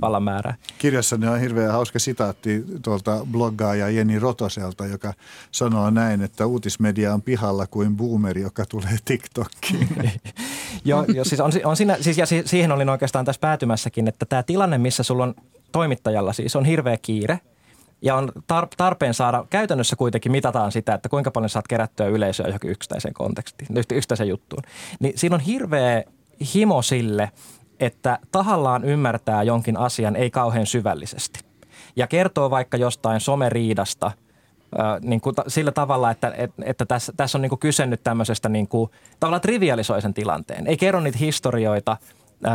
Speaker 3: vallan määrää.
Speaker 2: Kirjassani on hirveän hauska sitaatti tuolta bloggaaja Jenni Rotoselta, joka sanoo näin, että uutismedia on pihalla kuin boomeri, joka tulee TikTokkiin.
Speaker 3: Joo, jo, siis, on, on siinä, siis, ja siihen olin oikeastaan tässä päätymässäkin, että tämä tilanne, missä sulla on toimittajalla siis on hirveä kiire – ja on tarpeen saada, käytännössä kuitenkin mitataan sitä, että kuinka paljon saat kerättyä yleisöä johonkin yksittäiseen kontekstiin, yksittäiseen juttuun. Niin siinä on hirveä himo sille, että tahallaan ymmärtää jonkin asian ei kauhean syvällisesti. Ja kertoo vaikka jostain someriidasta niin kuin sillä tavalla, että, että, että tässä, tässä on niin kuin kyse nyt tämmöisestä niin kuin, tavallaan trivialisoisen tilanteen. Ei kerro niitä historioita,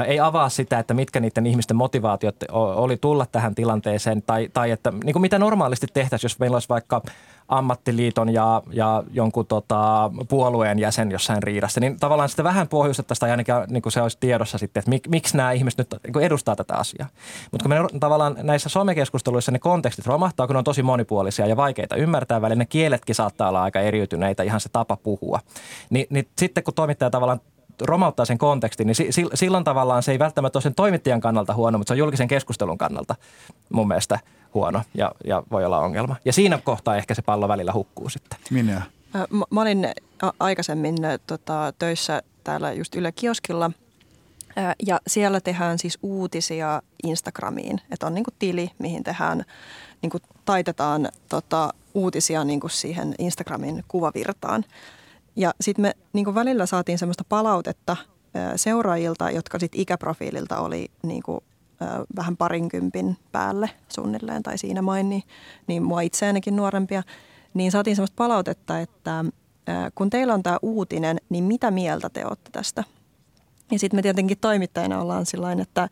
Speaker 3: ei avaa sitä, että mitkä niiden ihmisten motivaatiot oli tulla tähän tilanteeseen tai, tai että niin kuin mitä normaalisti tehtäisiin, jos meillä olisi vaikka – ammattiliiton ja, ja jonkun tota, puolueen jäsen jossain riidassa, niin tavallaan sitä vähän pohjustettaisiin tai ainakin niin kuin se olisi tiedossa sitten, että mik, miksi nämä ihmiset nyt niin edustaa tätä asiaa. Mutta kun me tavallaan näissä somekeskusteluissa ne kontekstit romahtaa, kun ne on tosi monipuolisia ja vaikeita ymmärtää välillä, ne kieletkin saattaa olla aika eriytyneitä, ihan se tapa puhua. Ni, niin sitten kun toimittaja tavallaan romauttaa sen kontekstin, niin si, silloin tavallaan se ei välttämättä ole sen toimittajan kannalta huono, mutta se on julkisen keskustelun kannalta mun mielestä huono ja, ja voi olla ongelma. Ja siinä kohtaa ehkä se pallo välillä hukkuu sitten.
Speaker 2: Minä?
Speaker 5: Mä olin aikaisemmin tota, töissä täällä just Yle Kioskilla ja siellä tehdään siis uutisia Instagramiin. Että on niinku tili, mihin tehdään, niinku taitetaan tota, uutisia niinku siihen Instagramin kuvavirtaan. Ja sitten me niinku välillä saatiin semmoista palautetta seuraajilta, jotka sitten ikäprofiililta oli niinku vähän parinkympin päälle suunnilleen tai siinä main, niin, niin mua itseänikin nuorempia, niin saatiin sellaista palautetta, että kun teillä on tämä uutinen, niin mitä mieltä te olette tästä? Ja sitten me tietenkin toimittajina ollaan sillä että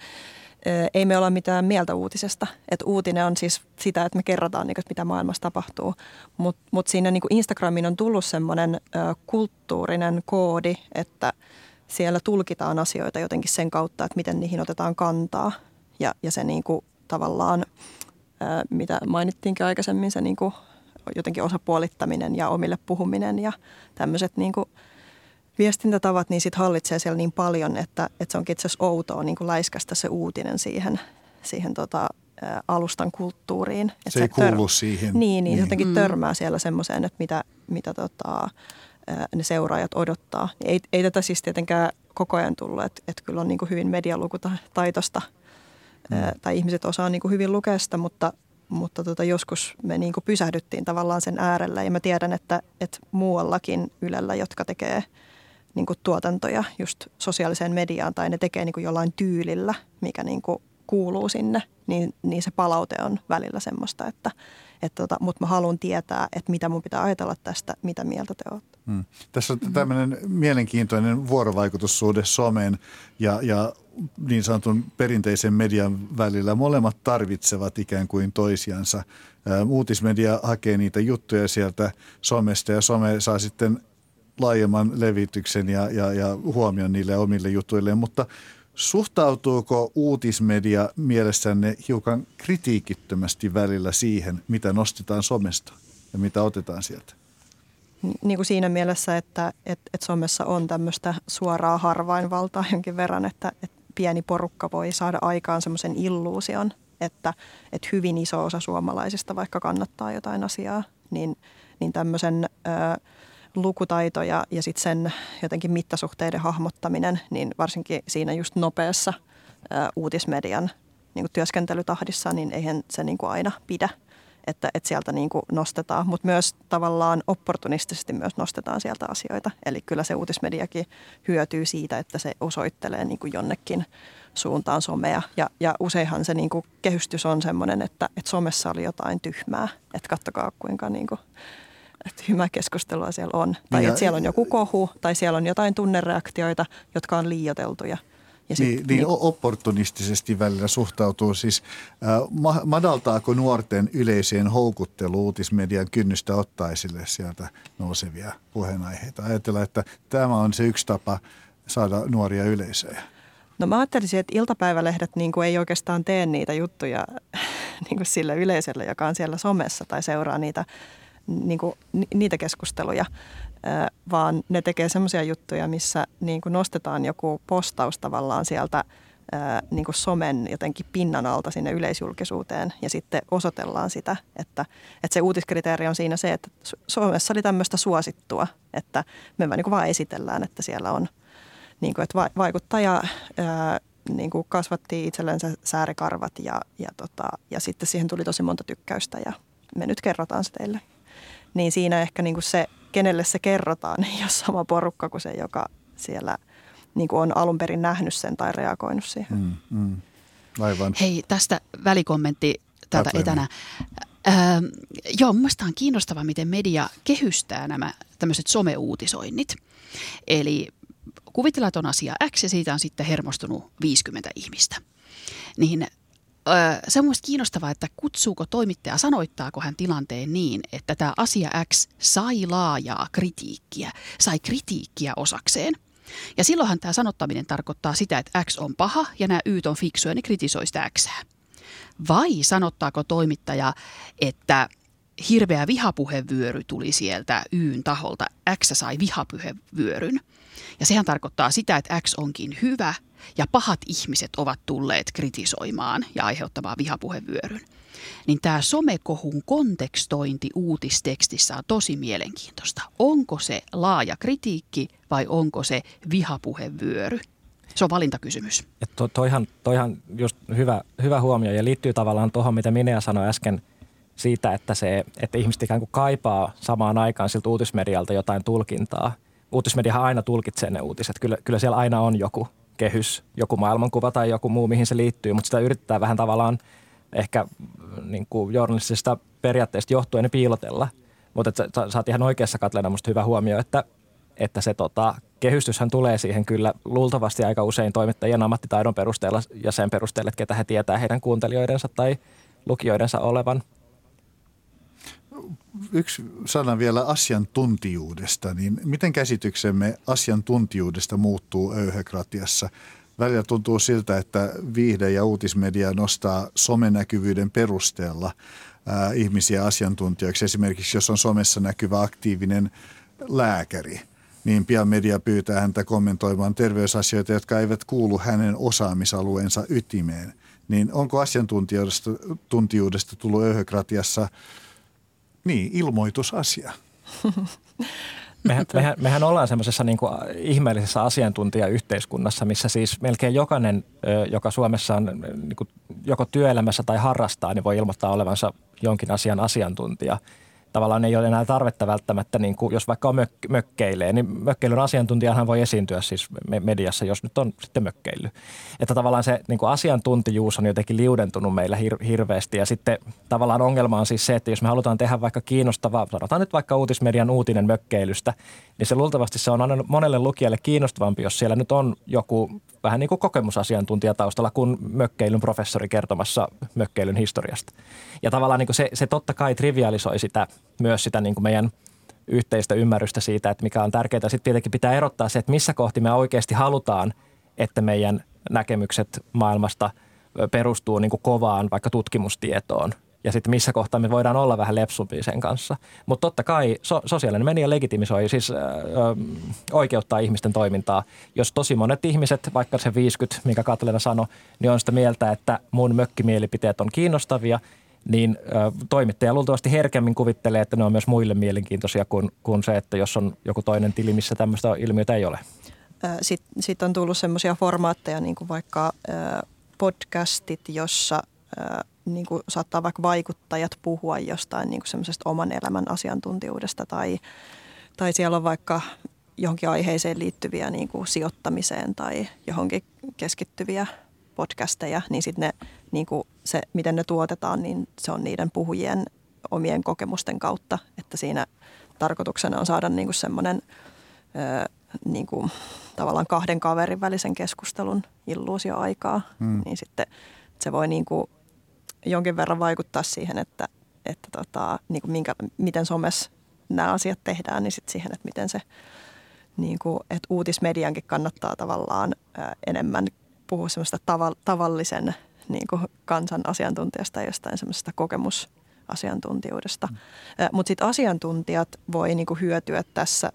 Speaker 5: ei me olla mitään mieltä uutisesta. Että uutinen on siis sitä, että me kerrotaan, niin mitä maailmassa tapahtuu. Mutta mut siinä niin Instagramiin on tullut semmoinen kulttuurinen koodi, että siellä tulkitaan asioita jotenkin sen kautta, että miten niihin otetaan kantaa – ja, ja se niin kuin tavallaan, ää, mitä mainittiinkin aikaisemmin, se niin kuin jotenkin osapuolittaminen ja omille puhuminen ja tämmöiset niin kuin, viestintätavat niin sit hallitsee siellä niin paljon, että, että se onkin itse asiassa outoa niin kuin läiskästä se uutinen siihen, siihen tota, ä, alustan kulttuuriin. Että
Speaker 2: se ei kuulu siihen.
Speaker 5: Niin, niin, niin. jotenkin mm. törmää siellä semmoiseen, että mitä, mitä tota, ne seuraajat odottaa. Ei, ei tätä siis tietenkään koko ajan tullut, että, että kyllä on niin kuin hyvin medialukutaitosta mm. tai ihmiset osaa niin kuin hyvin lukea sitä, mutta, mutta tota, joskus me niin kuin pysähdyttiin tavallaan sen äärellä ja mä tiedän, että, että muuallakin Ylellä, jotka tekee niin kuin tuotantoja just sosiaaliseen mediaan tai ne tekee niin kuin jollain tyylillä, mikä niin kuin kuuluu sinne, niin, niin se palaute on välillä semmoista, että, että tota, mutta mä haluan tietää, että mitä mun pitää ajatella tästä, mitä mieltä te olette. Hmm.
Speaker 2: Tässä on tämmöinen mielenkiintoinen vuorovaikutussuhde someen ja, ja niin sanotun perinteisen median välillä. Molemmat tarvitsevat ikään kuin toisiansa. Uutismedia hakee niitä juttuja sieltä somesta ja some saa sitten laajemman levityksen ja, ja, ja huomion niille omille jutuilleen, mutta Suhtautuuko uutismedia mielessänne hiukan kritiikittömästi välillä siihen, mitä nostetaan somesta ja mitä otetaan sieltä?
Speaker 5: Niin kuin siinä mielessä, että, että, että somessa on tämmöistä suoraa harvainvaltaa jonkin verran, että, että pieni porukka voi saada aikaan semmoisen illuusion, että, että hyvin iso osa suomalaisista vaikka kannattaa jotain asiaa, niin, niin tämmöisen... Ö, lukutaito ja, ja sitten sen jotenkin mittasuhteiden hahmottaminen, niin varsinkin siinä just nopeassa ää, uutismedian niin kuin työskentelytahdissa, niin eihän se niin kuin aina pidä, että, että sieltä niin kuin nostetaan, mutta myös tavallaan opportunistisesti myös nostetaan sieltä asioita. Eli kyllä se uutismediakin hyötyy siitä, että se osoittelee niin kuin jonnekin suuntaan somea. Ja, ja useinhan se niin kuin kehystys on sellainen, että, että somessa oli jotain tyhmää, että kattokaa kuinka niin kuin että hyvää keskustelua siellä on. Tai ja, että siellä on joku kohu tai siellä on jotain tunnereaktioita, jotka on liioteltuja.
Speaker 2: Ja sit, niin, niin, niin opportunistisesti välillä suhtautuu siis, äh, madaltaako nuorten yleiseen houkuttelu uutismedian kynnystä ottaa esille sieltä nousevia puheenaiheita? Ajatellaan, että tämä on se yksi tapa saada nuoria yleisöjä.
Speaker 5: No mä ajattelisin, että iltapäivälehdet niin kuin ei oikeastaan tee niitä juttuja niin kuin sille yleisölle, joka on siellä somessa tai seuraa niitä niin kuin, niitä keskusteluja, vaan ne tekee semmoisia juttuja, missä niin kuin nostetaan joku postaus tavallaan sieltä niin kuin somen jotenkin pinnan alta sinne yleisjulkisuuteen ja sitten osoitellaan sitä, että, että se uutiskriteeri on siinä se, että Suomessa oli tämmöistä suosittua, että me niin kuin vaan esitellään, että siellä on, niin kuin, että vaikuttaja ää, niin kuin kasvatti itsellensä säärikarvat ja, ja, tota, ja sitten siihen tuli tosi monta tykkäystä ja me nyt kerrotaan se teille niin siinä ehkä niin kuin se, kenelle se kerrotaan, ei ole sama porukka kuin se, joka siellä niin kuin on alun perin nähnyt sen tai reagoinut siihen. Mm, mm.
Speaker 2: Aivan.
Speaker 4: Hei, tästä välikommentti täältä etänä. Öö, joo, mielestäni on kiinnostavaa, miten media kehystää nämä tämmöiset someuutisoinnit. Eli kuvitellaan, että on asia X ja siitä on sitten hermostunut 50 ihmistä. Niin se on mielestäni kiinnostavaa, että kutsuuko toimittaja, sanoittaako hän tilanteen niin, että tämä asia X sai laajaa kritiikkiä, sai kritiikkiä osakseen. Ja silloinhan tämä sanottaminen tarkoittaa sitä, että X on paha ja nämä Y on fiksuja, ne kritisoi sitä X. Vai sanottaako toimittaja, että hirveä vihapuhevyöry tuli sieltä Yn taholta, X sai vihapuhevyöryn. Ja sehän tarkoittaa sitä, että X onkin hyvä ja pahat ihmiset ovat tulleet kritisoimaan ja aiheuttamaan vihapuhevyöryn. Niin tämä somekohun kontekstointi uutistekstissä on tosi mielenkiintoista. Onko se laaja kritiikki vai onko se vihapuhevyöry? Se on valintakysymys.
Speaker 3: Ja to, toihan, toihan just hyvä, hyvä huomio ja liittyy tavallaan tuohon, mitä Minea sanoi äsken siitä, että, se, että ihmiset ikään kuin kaipaa samaan aikaan siltä uutismedialta jotain tulkintaa. Uutismediahan aina tulkitsee ne uutiset. Kyllä, kyllä siellä aina on joku kehys, joku maailmankuva tai joku muu, mihin se liittyy, mutta sitä yrittää vähän tavallaan ehkä niin kuin journalistisesta periaatteesta johtuen piilotella. Mutta sä, sä oot ihan oikeassa Katlena musta hyvä huomio, että, että se tota, kehystyshän tulee siihen kyllä luultavasti aika usein toimittajien ammattitaidon perusteella ja sen perusteella, että ketä he tietää heidän kuuntelijoidensa tai lukijoidensa olevan –
Speaker 2: yksi sana vielä asiantuntijuudesta, niin miten käsityksemme asiantuntijuudesta muuttuu öyhökratiassa? Välillä tuntuu siltä, että viihde- ja uutismedia nostaa somenäkyvyyden perusteella ää, ihmisiä asiantuntijoiksi. Esimerkiksi jos on somessa näkyvä aktiivinen lääkäri, niin pian media pyytää häntä kommentoimaan terveysasioita, jotka eivät kuulu hänen osaamisalueensa ytimeen. Niin onko asiantuntijuudesta tuntijuudesta tullut öyhökratiassa niin, ilmoitusasia?
Speaker 3: Mehän, mehän, mehän ollaan semmoisessa niin ihmeellisessä asiantuntijayhteiskunnassa, missä siis melkein jokainen, joka Suomessa on niin kuin joko työelämässä tai harrastaa, niin voi ilmoittaa olevansa jonkin asian asiantuntija – tavallaan ei ole enää tarvetta välttämättä, niin kuin, jos vaikka on mök, mökkeilee, niin mökkeilyn asiantuntijahan voi esiintyä siis mediassa, jos nyt on sitten mökkeily. Että tavallaan se niin kuin asiantuntijuus on jotenkin liudentunut meillä hir- hirveästi ja sitten tavallaan ongelma on siis se, että jos me halutaan tehdä vaikka kiinnostavaa, sanotaan nyt vaikka uutismedian uutinen mökkeilystä, niin se luultavasti se on aina monelle lukijalle kiinnostavampi, jos siellä nyt on joku vähän niin kuin kokemusasiantuntija taustalla kuin mökkeilyn professori kertomassa mökkeilyn historiasta. Ja tavallaan niin kuin se, se totta kai trivialisoi sitä, myös sitä niin kuin meidän yhteistä ymmärrystä siitä, että mikä on tärkeää. Sitten tietenkin pitää erottaa se, että missä kohti me oikeasti halutaan, että meidän näkemykset maailmasta perustuu niin kuin kovaan vaikka tutkimustietoon ja sitten missä kohtaa me voidaan olla vähän lepsumpia sen kanssa. Mutta totta kai so, sosiaalinen media legitimisoi, siis ö, oikeuttaa ihmisten toimintaa. Jos tosi monet ihmiset, vaikka se 50, mikä Katlena sanoi, niin on sitä mieltä, että mun mökkimielipiteet on kiinnostavia, niin ö, toimittaja luultavasti herkemmin kuvittelee, että ne on myös muille mielenkiintoisia kuin, kuin se, että jos on joku toinen tili, missä tämmöistä ilmiötä ei ole.
Speaker 5: Sitten sit on tullut semmoisia formaatteja, niin kuin vaikka podcastit, jossa niin kuin saattaa vaikka vaikuttajat puhua jostain niin kuin semmoisesta oman elämän asiantuntijuudesta tai, tai siellä on vaikka johonkin aiheeseen liittyviä niin kuin sijoittamiseen tai johonkin keskittyviä podcasteja, niin sitten ne, niin kuin se, miten ne tuotetaan, niin se on niiden puhujien omien kokemusten kautta, että siinä tarkoituksena on saada niin kuin semmoinen niin kuin, tavallaan kahden kaverin välisen keskustelun illuusio aikaa, hmm. niin sitten se voi niin kuin jonkin verran vaikuttaa siihen, että, että tota, niin kuin minkä, miten somessa nämä asiat tehdään, niin sitten siihen, että miten se, niin kuin, että uutismediankin kannattaa tavallaan ää, enemmän puhua semmoista tava, tavallisen niin kuin kansan asiantuntijasta ja jostain semmoisesta kokemusasiantuntijuudesta. Mm. Mutta sitten asiantuntijat voi niin kuin hyötyä tässä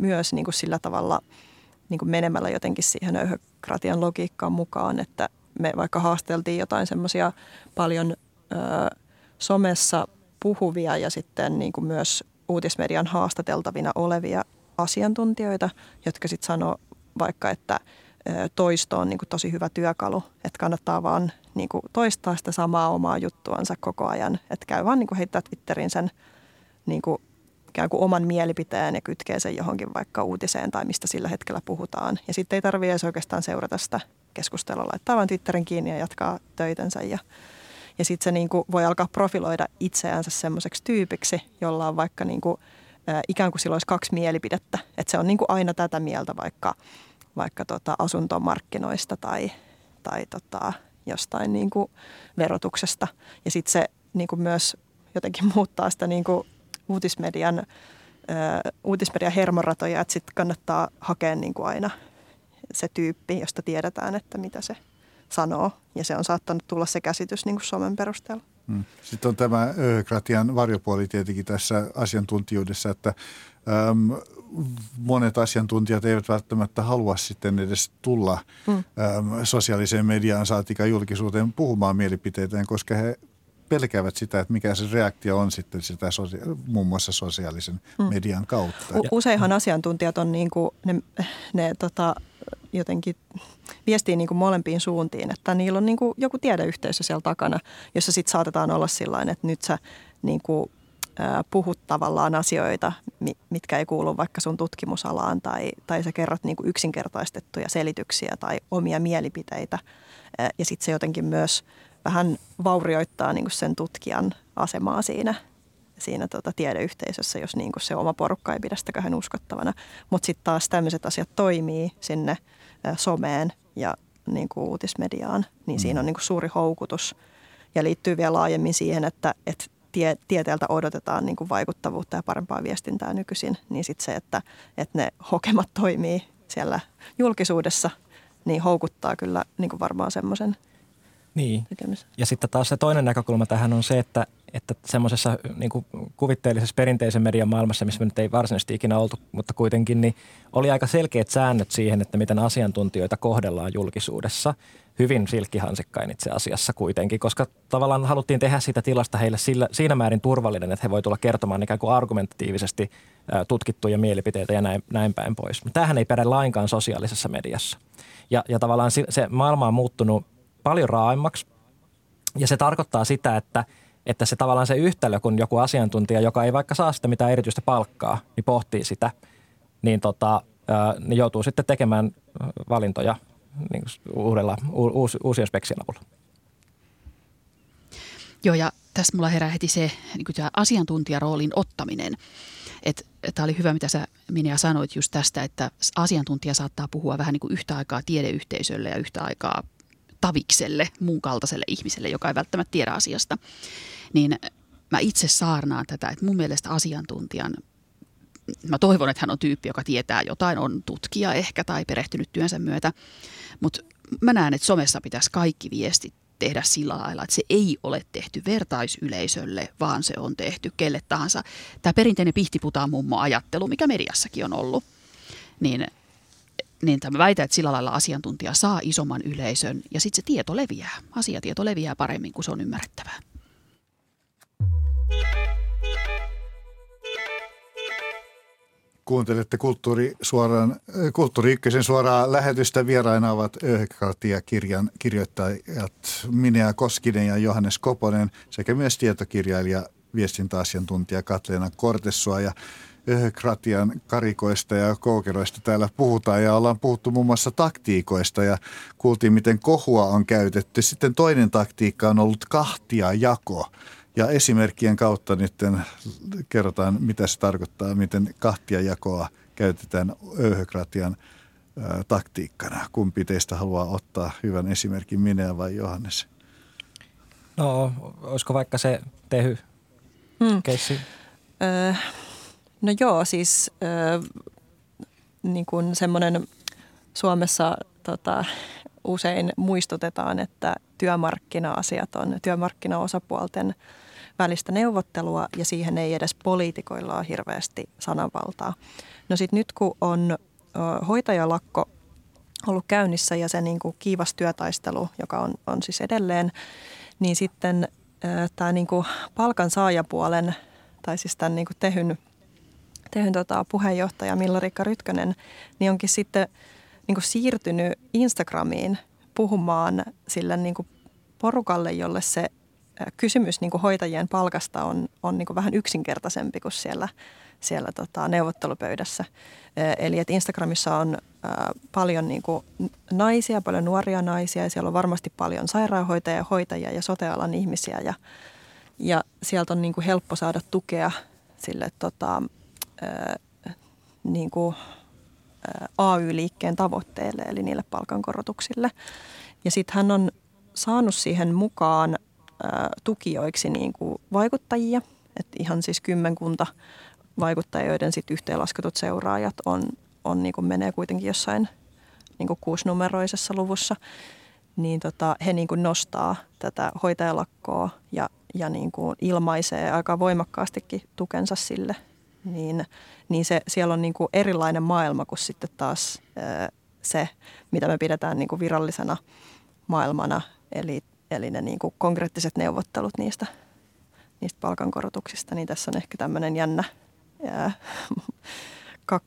Speaker 5: myös niin kuin sillä tavalla niin kuin menemällä jotenkin siihen öyhökratian logiikkaan mukaan, että me vaikka haasteltiin jotain semmoisia paljon ö, somessa puhuvia ja sitten niin kuin myös uutismedian haastateltavina olevia asiantuntijoita, jotka sitten sanoo vaikka, että toisto on niin kuin tosi hyvä työkalu, että kannattaa vaan niin kuin toistaa sitä samaa omaa juttuansa koko ajan, että käy vaan niin kuin heittää Twitterin sen niin kuin ikään kuin oman mielipiteen ja kytkee sen johonkin vaikka uutiseen tai mistä sillä hetkellä puhutaan. Ja sitten ei tarvitse edes oikeastaan seurata sitä keskustelua, laittaa vaan Twitterin kiinni ja jatkaa töitänsä. Ja, ja sitten se niin kuin voi alkaa profiloida itseänsä semmoiseksi tyypiksi, jolla on vaikka niin kuin, ikään kuin sillä olisi kaksi mielipidettä. Että se on niin kuin aina tätä mieltä vaikka, vaikka tota asuntomarkkinoista tai, tai tota jostain niin kuin verotuksesta. Ja sitten se niin kuin myös jotenkin muuttaa sitä niin kuin uutismedian, uutismedian hermoratoja, että sitten kannattaa hakea niin kuin aina se tyyppi, josta tiedetään, että mitä se sanoo. Ja se on saattanut tulla se käsitys niin kuin somen perusteella.
Speaker 2: Hmm. Sitten on tämä öökratian varjopuoli tietenkin tässä asiantuntijuudessa, että äm, monet asiantuntijat eivät välttämättä halua sitten edes tulla hmm. äm, sosiaaliseen mediaan saatika julkisuuteen puhumaan mielipiteitään, koska he pelkäävät sitä, että mikä se reaktio on sitten sitä sosia- muun muassa sosiaalisen hmm. median kautta.
Speaker 5: U- useinhan asiantuntijat on niin kuin, ne, ne tota, jotenkin viestii niin kuin molempiin suuntiin, että niillä on niin kuin joku tiedeyhteisö siellä takana, jossa sitten saatetaan olla sillä että nyt sä niin kuin, puhut tavallaan asioita, mitkä ei kuulu vaikka sun tutkimusalaan tai, tai sä kerrot niin kuin yksinkertaistettuja selityksiä tai omia mielipiteitä. Ja sitten se jotenkin myös vähän vaurioittaa niin kuin sen tutkijan asemaa siinä, siinä tota tiedeyhteisössä, jos niin kuin se oma porukka ei pidä sitä kahden uskottavana. Mutta sitten taas tämmöiset asiat toimii sinne someen ja niin kuin uutismediaan, niin mm. siinä on niin kuin suuri houkutus. Ja liittyy vielä laajemmin siihen, että, että tie, tieteeltä odotetaan niin kuin vaikuttavuutta ja parempaa viestintää nykyisin, niin sitten se, että, että ne hokemat toimii siellä julkisuudessa, niin houkuttaa kyllä niin kuin varmaan semmoisen
Speaker 3: Niin. Ja sitten taas se toinen näkökulma tähän on se, että, että semmoisessa niin kuvitteellisessa perinteisen median maailmassa, missä me nyt ei varsinaisesti ikinä oltu, mutta kuitenkin, niin oli aika selkeät säännöt siihen, että miten asiantuntijoita kohdellaan julkisuudessa. Hyvin silkkihansikkain itse asiassa kuitenkin, koska tavallaan haluttiin tehdä siitä tilasta heille sillä, siinä määrin turvallinen, että he voi tulla kertomaan ikään kuin argumentatiivisesti tutkittuja mielipiteitä ja näin, näin päin pois. Tämähän ei päde lainkaan sosiaalisessa mediassa. Ja, ja tavallaan se maailma on muuttunut paljon raaimmaksi. Ja se tarkoittaa sitä, että, että se tavallaan se yhtälö, kun joku asiantuntija, joka ei vaikka saa sitä mitään erityistä palkkaa, niin pohtii sitä, niin, tota, niin joutuu sitten tekemään valintoja niin uudella, uus, uusien speksien avulla.
Speaker 4: Joo, ja tässä mulla herää heti se niin tämä asiantuntijaroolin ottaminen. Tämä oli hyvä, mitä sä Minja sanoit just tästä, että asiantuntija saattaa puhua vähän niin kuin yhtä aikaa tiedeyhteisölle ja yhtä aikaa tavikselle, muun kaltaiselle ihmiselle, joka ei välttämättä tiedä asiasta. Niin mä itse saarnaan tätä, että mun mielestä asiantuntijan mä toivon, että hän on tyyppi, joka tietää jotain, on tutkija ehkä tai perehtynyt työnsä myötä. Mutta mä näen, että somessa pitäisi kaikki viestit tehdä sillä lailla, että se ei ole tehty vertaisyleisölle, vaan se on tehty kelle tahansa. Tämä perinteinen pihtiputaa mummo ajattelu, mikä mediassakin on ollut, niin niin tämä väitä, että sillä lailla asiantuntija saa isomman yleisön ja sitten se tieto leviää. Asiatieto leviää paremmin, kuin se on ymmärrettävää.
Speaker 2: Kuuntelette Kulttuuri, suoraan, Kulttuuri Ykkösen suoraa lähetystä. Vieraina ovat Öhkratia-kirjan kirjoittajat Minea Koskinen ja Johannes Koponen sekä myös tietokirjailija viestintäasiantuntija Katleena Kortessua. Ja Kratian karikoista ja koukeroista täällä puhutaan ja ollaan puhuttu muun muassa taktiikoista ja kuultiin, miten kohua on käytetty. Sitten toinen taktiikka on ollut kahtia jako. Ja esimerkkien kautta nyt kerrotaan, mitä se tarkoittaa, miten kahtia jakoa käytetään öyhökratian taktiikkana. Kumpi teistä haluaa ottaa hyvän esimerkin, minä vai Johannes?
Speaker 3: No, olisiko vaikka se tehy hmm. keissi? Öö,
Speaker 5: No joo, siis niin kuin semmoinen Suomessa tota, usein muistutetaan, että työmarkkina-asiat on työmarkkinaosapuolten välistä neuvottelua ja siihen ei edes poliitikoilla ole hirveästi sananvaltaa. No sitten nyt kun on hoitajalakko ollut käynnissä ja se niin kuin kiivas työtaistelu, joka on, on siis edelleen, niin sitten tämä niin palkansaajapuolen tai siis tämän niin kuin tehyn tehyn tota, puheenjohtaja Milla-Rikka Rytkönen, niin onkin sitten niin kuin siirtynyt Instagramiin puhumaan sille niin kuin porukalle, jolle se kysymys niin kuin hoitajien palkasta on, on niin kuin vähän yksinkertaisempi kuin siellä, siellä tota, neuvottelupöydässä. Eli että Instagramissa on ää, paljon niin kuin naisia, paljon nuoria naisia ja siellä on varmasti paljon sairaanhoitajia, hoitajia ja sotealan ihmisiä ja, ja sieltä on niin kuin helppo saada tukea sille tota, niin kuin, AY-liikkeen tavoitteelle, eli niille palkankorotuksille. Ja sitten hän on saanut siihen mukaan tukijoiksi niin kuin vaikuttajia, että ihan siis kymmenkunta vaikuttajia, joiden sitten yhteenlasketut seuraajat on, on niin kuin menee kuitenkin jossain niin kuin kuusinumeroisessa luvussa, niin tota, he niin kuin nostaa tätä hoitajalakkoa ja, ja niin kuin ilmaisee aika voimakkaastikin tukensa sille – niin, niin se, siellä on niin kuin erilainen maailma kuin sitten taas se, mitä me pidetään niin kuin virallisena maailmana, eli, eli ne niin kuin konkreettiset neuvottelut niistä, niistä palkankorotuksista, niin tässä on ehkä tämmöinen jännä ää,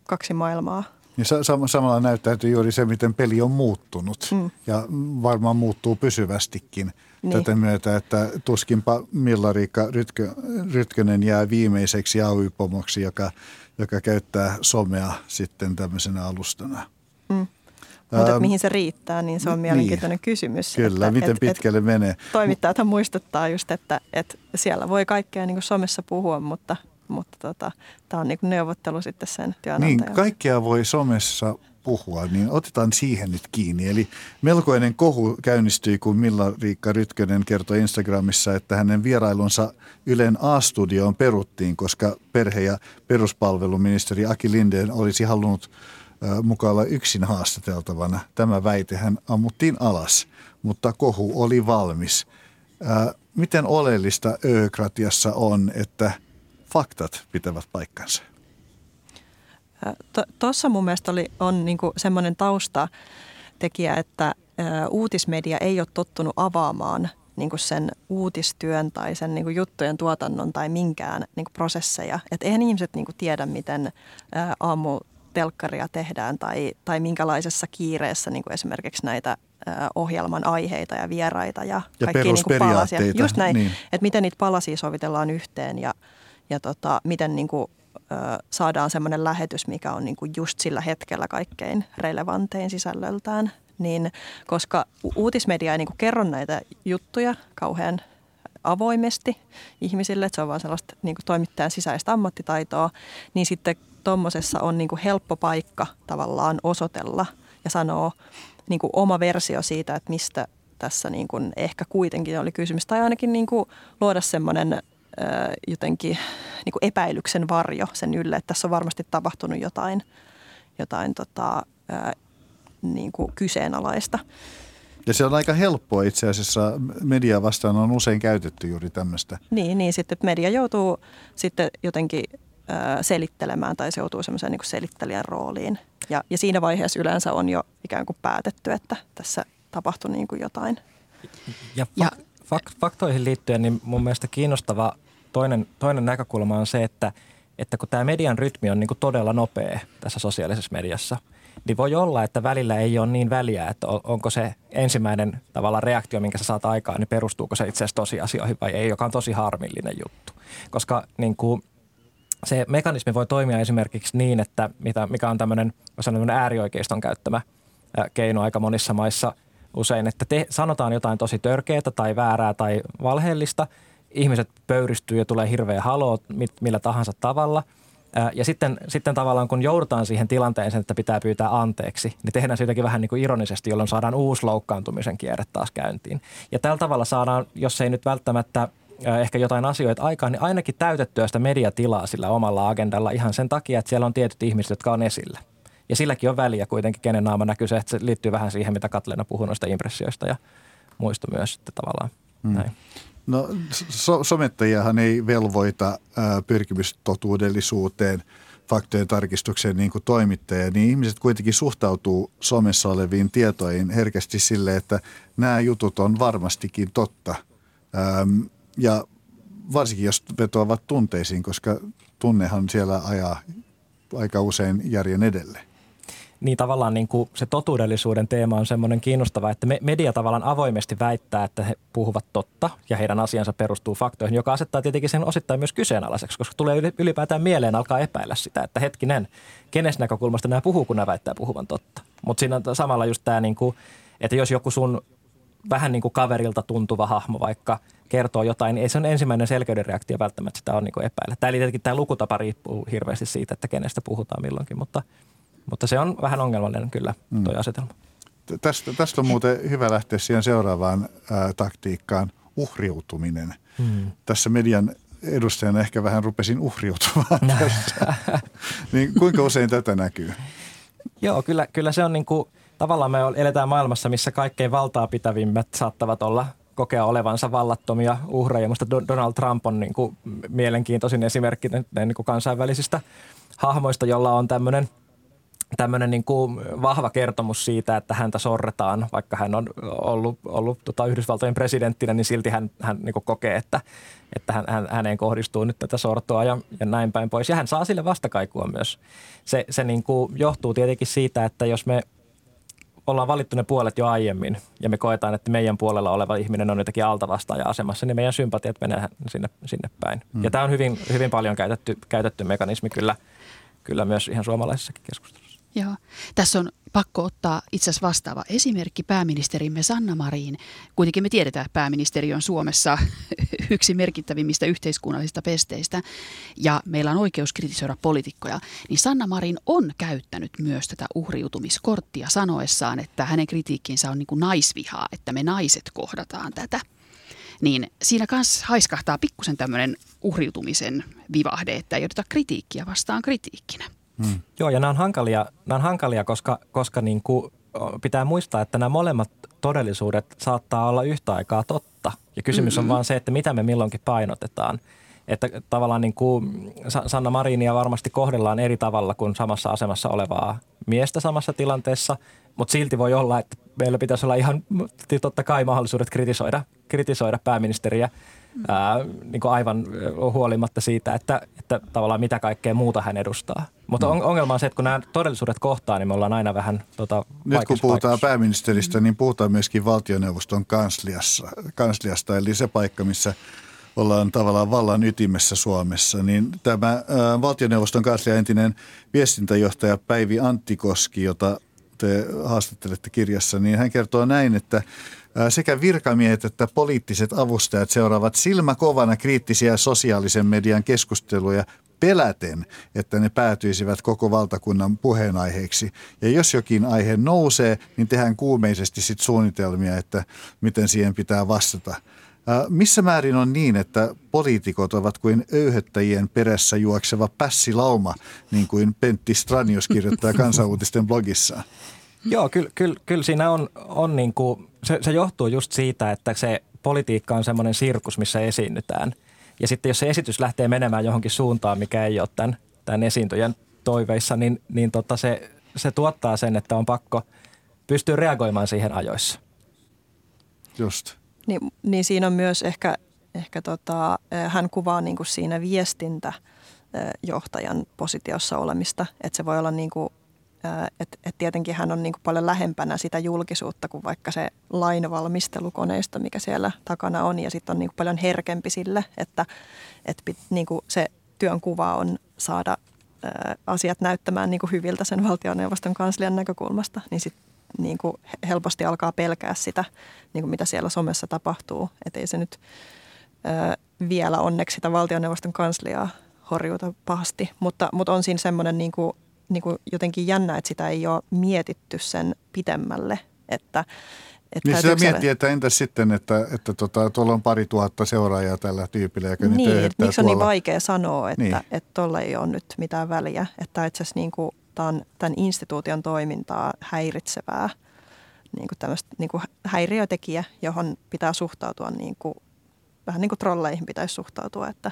Speaker 5: kaksi maailmaa.
Speaker 2: Ja samalla näyttäytyy juuri se, miten peli on muuttunut mm. ja varmaan muuttuu pysyvästikin niin. tätä myötä, että tuskinpa Milla-Riikka Rytkö, Rytkönen jää viimeiseksi AY-pomoksi, joka, joka käyttää somea sitten tämmöisenä alustana.
Speaker 5: Mm. Mutta ähm, mihin se riittää, niin se on niin. mielenkiintoinen niin, kysymys.
Speaker 2: Kyllä, että, miten et, pitkälle et, menee.
Speaker 5: Toimittajathan muistuttaa just, että, että siellä voi kaikkea niin kuin somessa puhua, mutta, mutta tota, tämä on niin neuvottelu sitten sen työnantajan.
Speaker 2: Niin, kaikkea voi somessa puhua, niin otetaan siihen nyt kiinni. Eli melkoinen kohu käynnistyi, kun Milla-Riikka Rytkönen kertoi Instagramissa, että hänen vierailunsa Ylen A-studioon peruttiin, koska perhe- ja peruspalveluministeri Aki Lindeen olisi halunnut mukaan olla yksin haastateltavana. Tämä väitehän ammuttiin alas, mutta kohu oli valmis. Miten oleellista öökratiassa on, että faktat pitävät paikkansa?
Speaker 5: Tuossa mun mielestä oli, on niinku semmoinen taustatekijä, että uutismedia ei ole tottunut avaamaan niin kuin sen uutistyön tai sen niin kuin juttujen tuotannon tai minkään niin kuin prosesseja. Että eihän ihmiset niin kuin tiedä, miten aamu telkkaria tehdään tai, tai minkälaisessa kiireessä niin kuin esimerkiksi näitä ohjelman aiheita ja vieraita ja,
Speaker 2: ja
Speaker 5: kaikkia
Speaker 2: niin kuin palasia.
Speaker 5: Just näin, niin. että miten niitä palasia sovitellaan yhteen ja, ja tota, miten niin kuin, ö, saadaan semmoinen lähetys, mikä on niin kuin just sillä hetkellä kaikkein relevantein sisällöltään niin koska uutismedia ei niin kuin kerro näitä juttuja kauhean avoimesti ihmisille, että se on vaan sellaista niin kuin toimittajan sisäistä ammattitaitoa, niin sitten tuommoisessa on niin kuin helppo paikka tavallaan osoitella ja sanoa niin kuin oma versio siitä, että mistä tässä niin kuin ehkä kuitenkin oli kysymys. Tai ainakin niin kuin luoda semmoinen jotenkin niin kuin epäilyksen varjo sen ylle, että tässä on varmasti tapahtunut jotain, jotain tota, niin kuin kyseenalaista.
Speaker 2: Ja se on aika helppoa itse asiassa. Media vastaan on usein käytetty juuri tämmöistä.
Speaker 5: Niin, niin sitten media joutuu sitten jotenkin selittelemään tai se joutuu semmoiseen niin selittelijän rooliin. Ja, ja siinä vaiheessa yleensä on jo ikään kuin päätetty, että tässä tapahtui niin kuin jotain.
Speaker 3: Ja, ja fak- faktoihin liittyen, niin mun mielestä kiinnostava toinen, toinen näkökulma on se, että, että kun tämä median rytmi on niin kuin todella nopea tässä sosiaalisessa mediassa – niin voi olla, että välillä ei ole niin väliä, että onko se ensimmäinen tavalla reaktio, minkä sä saat aikaan, niin perustuuko se itse asiassa tosiasioihin vai ei, joka on tosi harmillinen juttu. Koska niin kuin, se mekanismi voi toimia esimerkiksi niin, että mitä, mikä on tämmöinen, tämmöinen äärioikeiston käyttämä keino aika monissa maissa usein, että te, sanotaan jotain tosi törkeää tai väärää tai valheellista, ihmiset pöyristyy ja tulee hirveä halo millä tahansa tavalla – ja sitten, sitten tavallaan kun joudutaan siihen tilanteeseen, että pitää pyytää anteeksi, niin tehdään se jotenkin vähän niin kuin ironisesti, jolloin saadaan uusi loukkaantumisen kierre taas käyntiin. Ja tällä tavalla saadaan, jos ei nyt välttämättä ehkä jotain asioita aikaan, niin ainakin täytettyä sitä mediatilaa sillä omalla agendalla ihan sen takia, että siellä on tietyt ihmiset, jotka on esillä. Ja silläkin on väliä kuitenkin, kenen naama näkyy se, että se liittyy vähän siihen, mitä Katleena puhui noista impressioista ja muista myös että tavallaan. Mm. Näin.
Speaker 2: No so- somettajahan ei velvoita ää, pyrkimystotuudellisuuteen, faktojen tarkistukseen niin kuin toimittaja, niin ihmiset kuitenkin suhtautuu somessa oleviin tietoihin herkästi sille, että nämä jutut on varmastikin totta. Ähm, ja varsinkin jos vetoavat tunteisiin, koska tunnehan siellä ajaa aika usein järjen edelle
Speaker 3: niin tavallaan niin kuin se totuudellisuuden teema on semmoinen kiinnostava, että me, media tavallaan avoimesti väittää, että he puhuvat totta ja heidän asiansa perustuu faktoihin, joka asettaa tietenkin sen osittain myös kyseenalaiseksi, koska tulee ylipäätään mieleen alkaa epäillä sitä, että hetkinen, kenes näkökulmasta nämä puhuu, kun nämä väittää puhuvan totta. Mutta siinä on samalla just tämä, niin kuin, että jos joku sun vähän niin kuin kaverilta tuntuva hahmo vaikka kertoo jotain, ei se on ensimmäinen selkeyden reaktio välttämättä sitä on niin kuin epäillä. Tämä, eli tietenkin tämä lukutapa riippuu hirveästi siitä, että kenestä puhutaan milloinkin, mutta – mutta se on vähän ongelmallinen kyllä tuo mm. asetelma.
Speaker 2: Tästä, tästä on muuten hyvä lähteä siihen seuraavaan ää, taktiikkaan, uhriutuminen. Mm. Tässä median edustajana ehkä vähän rupesin uhriutumaan tässä. niin kuinka usein tätä näkyy?
Speaker 3: Joo, kyllä, kyllä se on niin kuin, tavallaan me eletään maailmassa, missä kaikkein valtaa pitävimmät saattavat olla kokea olevansa vallattomia uhreja. Minusta Donald Trump on niin kuin mielenkiintoisin esimerkki niin kuin kansainvälisistä hahmoista, jolla on tämmöinen – tämmöinen niin kuin vahva kertomus siitä, että häntä sorretaan, vaikka hän on ollut, ollut tota Yhdysvaltojen presidenttinä, niin silti hän, hän niin kuin kokee, että, että hän, hän, häneen kohdistuu nyt tätä sortoa ja, ja näin päin pois. Ja hän saa sille vastakaikua myös. Se, se niin kuin johtuu tietenkin siitä, että jos me ollaan valittu ne puolet jo aiemmin ja me koetaan, että meidän puolella oleva ihminen on jotenkin altavastaaja-asemassa, niin meidän sympatiat menee sinne, sinne päin. Hmm. Ja tämä on hyvin, hyvin paljon käytetty, käytetty mekanismi kyllä, kyllä myös ihan suomalaisessakin keskustelussa.
Speaker 4: Joo. Tässä on pakko ottaa itse asiassa vastaava esimerkki pääministerimme Sanna Marin. Kuitenkin me tiedetään, että pääministeri on Suomessa yksi merkittävimmistä yhteiskunnallisista pesteistä ja meillä on oikeus kritisoida poliitikkoja. Niin Sanna Marin on käyttänyt myös tätä uhriutumiskorttia sanoessaan, että hänen kritiikkinsä on niin kuin naisvihaa, että me naiset kohdataan tätä. Niin siinä kanssa haiskahtaa pikkusen tämmöinen uhriutumisen vivahde, että ei oteta kritiikkiä vastaan kritiikkinä.
Speaker 3: Hmm. Joo, ja nämä on hankalia, nämä on hankalia koska, koska niin kuin pitää muistaa, että nämä molemmat todellisuudet saattaa olla yhtä aikaa totta. Ja kysymys mm-hmm. on vaan se, että mitä me milloinkin painotetaan. Että tavallaan niin kuin Sanna Marinia varmasti kohdellaan eri tavalla kuin samassa asemassa olevaa miestä samassa tilanteessa, mutta silti voi olla, että meillä pitäisi olla ihan totta kai mahdollisuudet kritisoida, kritisoida pääministeriä ää, niin kuin aivan huolimatta siitä, että, että tavallaan mitä kaikkea muuta hän edustaa. Mutta on, ongelma on se, että kun nämä todellisuudet kohtaa, niin me ollaan aina vähän tota,
Speaker 2: Nyt kun puhutaan paikassa. pääministeristä, niin puhutaan myöskin valtioneuvoston kansliassa, kansliasta, eli se paikka, missä ollaan tavallaan vallan ytimessä Suomessa, niin tämä ää, valtioneuvoston kanslia entinen viestintäjohtaja Päivi Anttikoski, jota te haastattelette kirjassa, niin hän kertoo näin, että sekä virkamiehet että poliittiset avustajat seuraavat silmäkovana kriittisiä sosiaalisen median keskusteluja peläten, että ne päätyisivät koko valtakunnan puheenaiheeksi. Ja jos jokin aihe nousee, niin tehdään kuumeisesti sit suunnitelmia, että miten siihen pitää vastata. Missä määrin on niin, että poliitikot ovat kuin öyhöttäjien perässä juokseva pässilauma, niin kuin Pentti Stranius kirjoittaa kansanuutisten blogissaan?
Speaker 3: Joo, kyllä, kyllä, kyllä siinä on, on niin kuin, se, se johtuu just siitä, että se politiikka on semmoinen sirkus, missä esiinnytään. Ja sitten jos se esitys lähtee menemään johonkin suuntaan, mikä ei ole tämän, tämän esiintyjän toiveissa, niin, niin tota se, se tuottaa sen, että on pakko pystyä reagoimaan siihen ajoissa.
Speaker 2: Just.
Speaker 5: Niin, niin siinä on myös ehkä, ehkä tota, hän kuvaa niin kuin siinä viestintäjohtajan positiossa olemista, että se voi olla niin kuin että et tietenkin hän on niin kuin paljon lähempänä sitä julkisuutta kuin vaikka se lainvalmistelukoneisto, mikä siellä takana on. Ja sitten on niin kuin paljon herkempi sille, että et niin kuin se työn kuva on saada ää, asiat näyttämään niin kuin hyviltä sen valtioneuvoston kanslian näkökulmasta. Niin sitten niin kuin helposti alkaa pelkää sitä, niin kuin mitä siellä somessa tapahtuu. Että ei se nyt ää, vielä onneksi sitä valtioneuvoston kansliaa horjuta pahasti, mutta, mutta on siinä semmoinen niin kuin niin kuin jotenkin jännä, että sitä ei ole mietitty sen pitemmälle. Että,
Speaker 2: että niin sitä miettii, että entäs sitten, että, että tota, tuolla on pari tuhatta seuraajaa tällä tyypillä, joka
Speaker 5: niin,
Speaker 2: nyt
Speaker 5: miksi on niin vaikea sanoa, että niin. että tuolla ei ole nyt mitään väliä. Että itse asiassa niin kuin, tämä on tämän instituution toimintaa häiritsevää niin kuin niin kuin häiriötekijä, johon pitää suhtautua niin kuin, vähän niin kuin trolleihin pitäisi suhtautua, että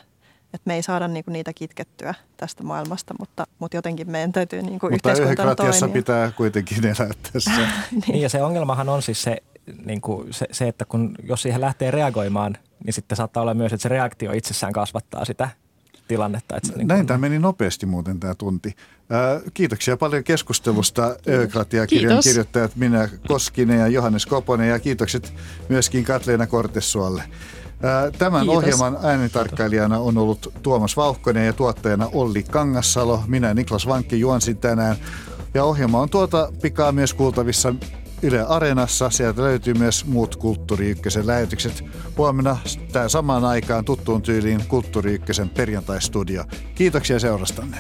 Speaker 5: että me ei saada niinku niitä kitkettyä tästä maailmasta, mutta, mutta jotenkin meidän täytyy niinku mutta yhteiskuntana toimia.
Speaker 2: pitää kuitenkin elää tässä.
Speaker 3: niin. niin ja se ongelmahan on siis se, niin kuin se, se, että kun, jos siihen lähtee reagoimaan, niin sitten saattaa olla myös, että se reaktio itsessään kasvattaa sitä tilannetta. Että se,
Speaker 2: niin Näin tämä meni nopeasti muuten tämä tunti. Ää, kiitoksia paljon keskustelusta Öökratia-kirjan kirjoittajat Minä Koskinen ja Johannes Koponen ja kiitokset myöskin Katleena Kortesuolle. Tämän Kiitos. ohjelman äänitarkkailijana on ollut Tuomas Vauhkonen ja tuottajana Olli Kangassalo. Minä Niklas Vankki juonsin tänään. Ja ohjelma on tuota pikaa myös kuultavissa Yle Areenassa. Sieltä löytyy myös muut Kulttuuri Ykkösen lähetykset. Huomenna tämä samaan aikaan tuttuun tyyliin Kulttuuri Ykkösen perjantaistudio. Kiitoksia seurastanne.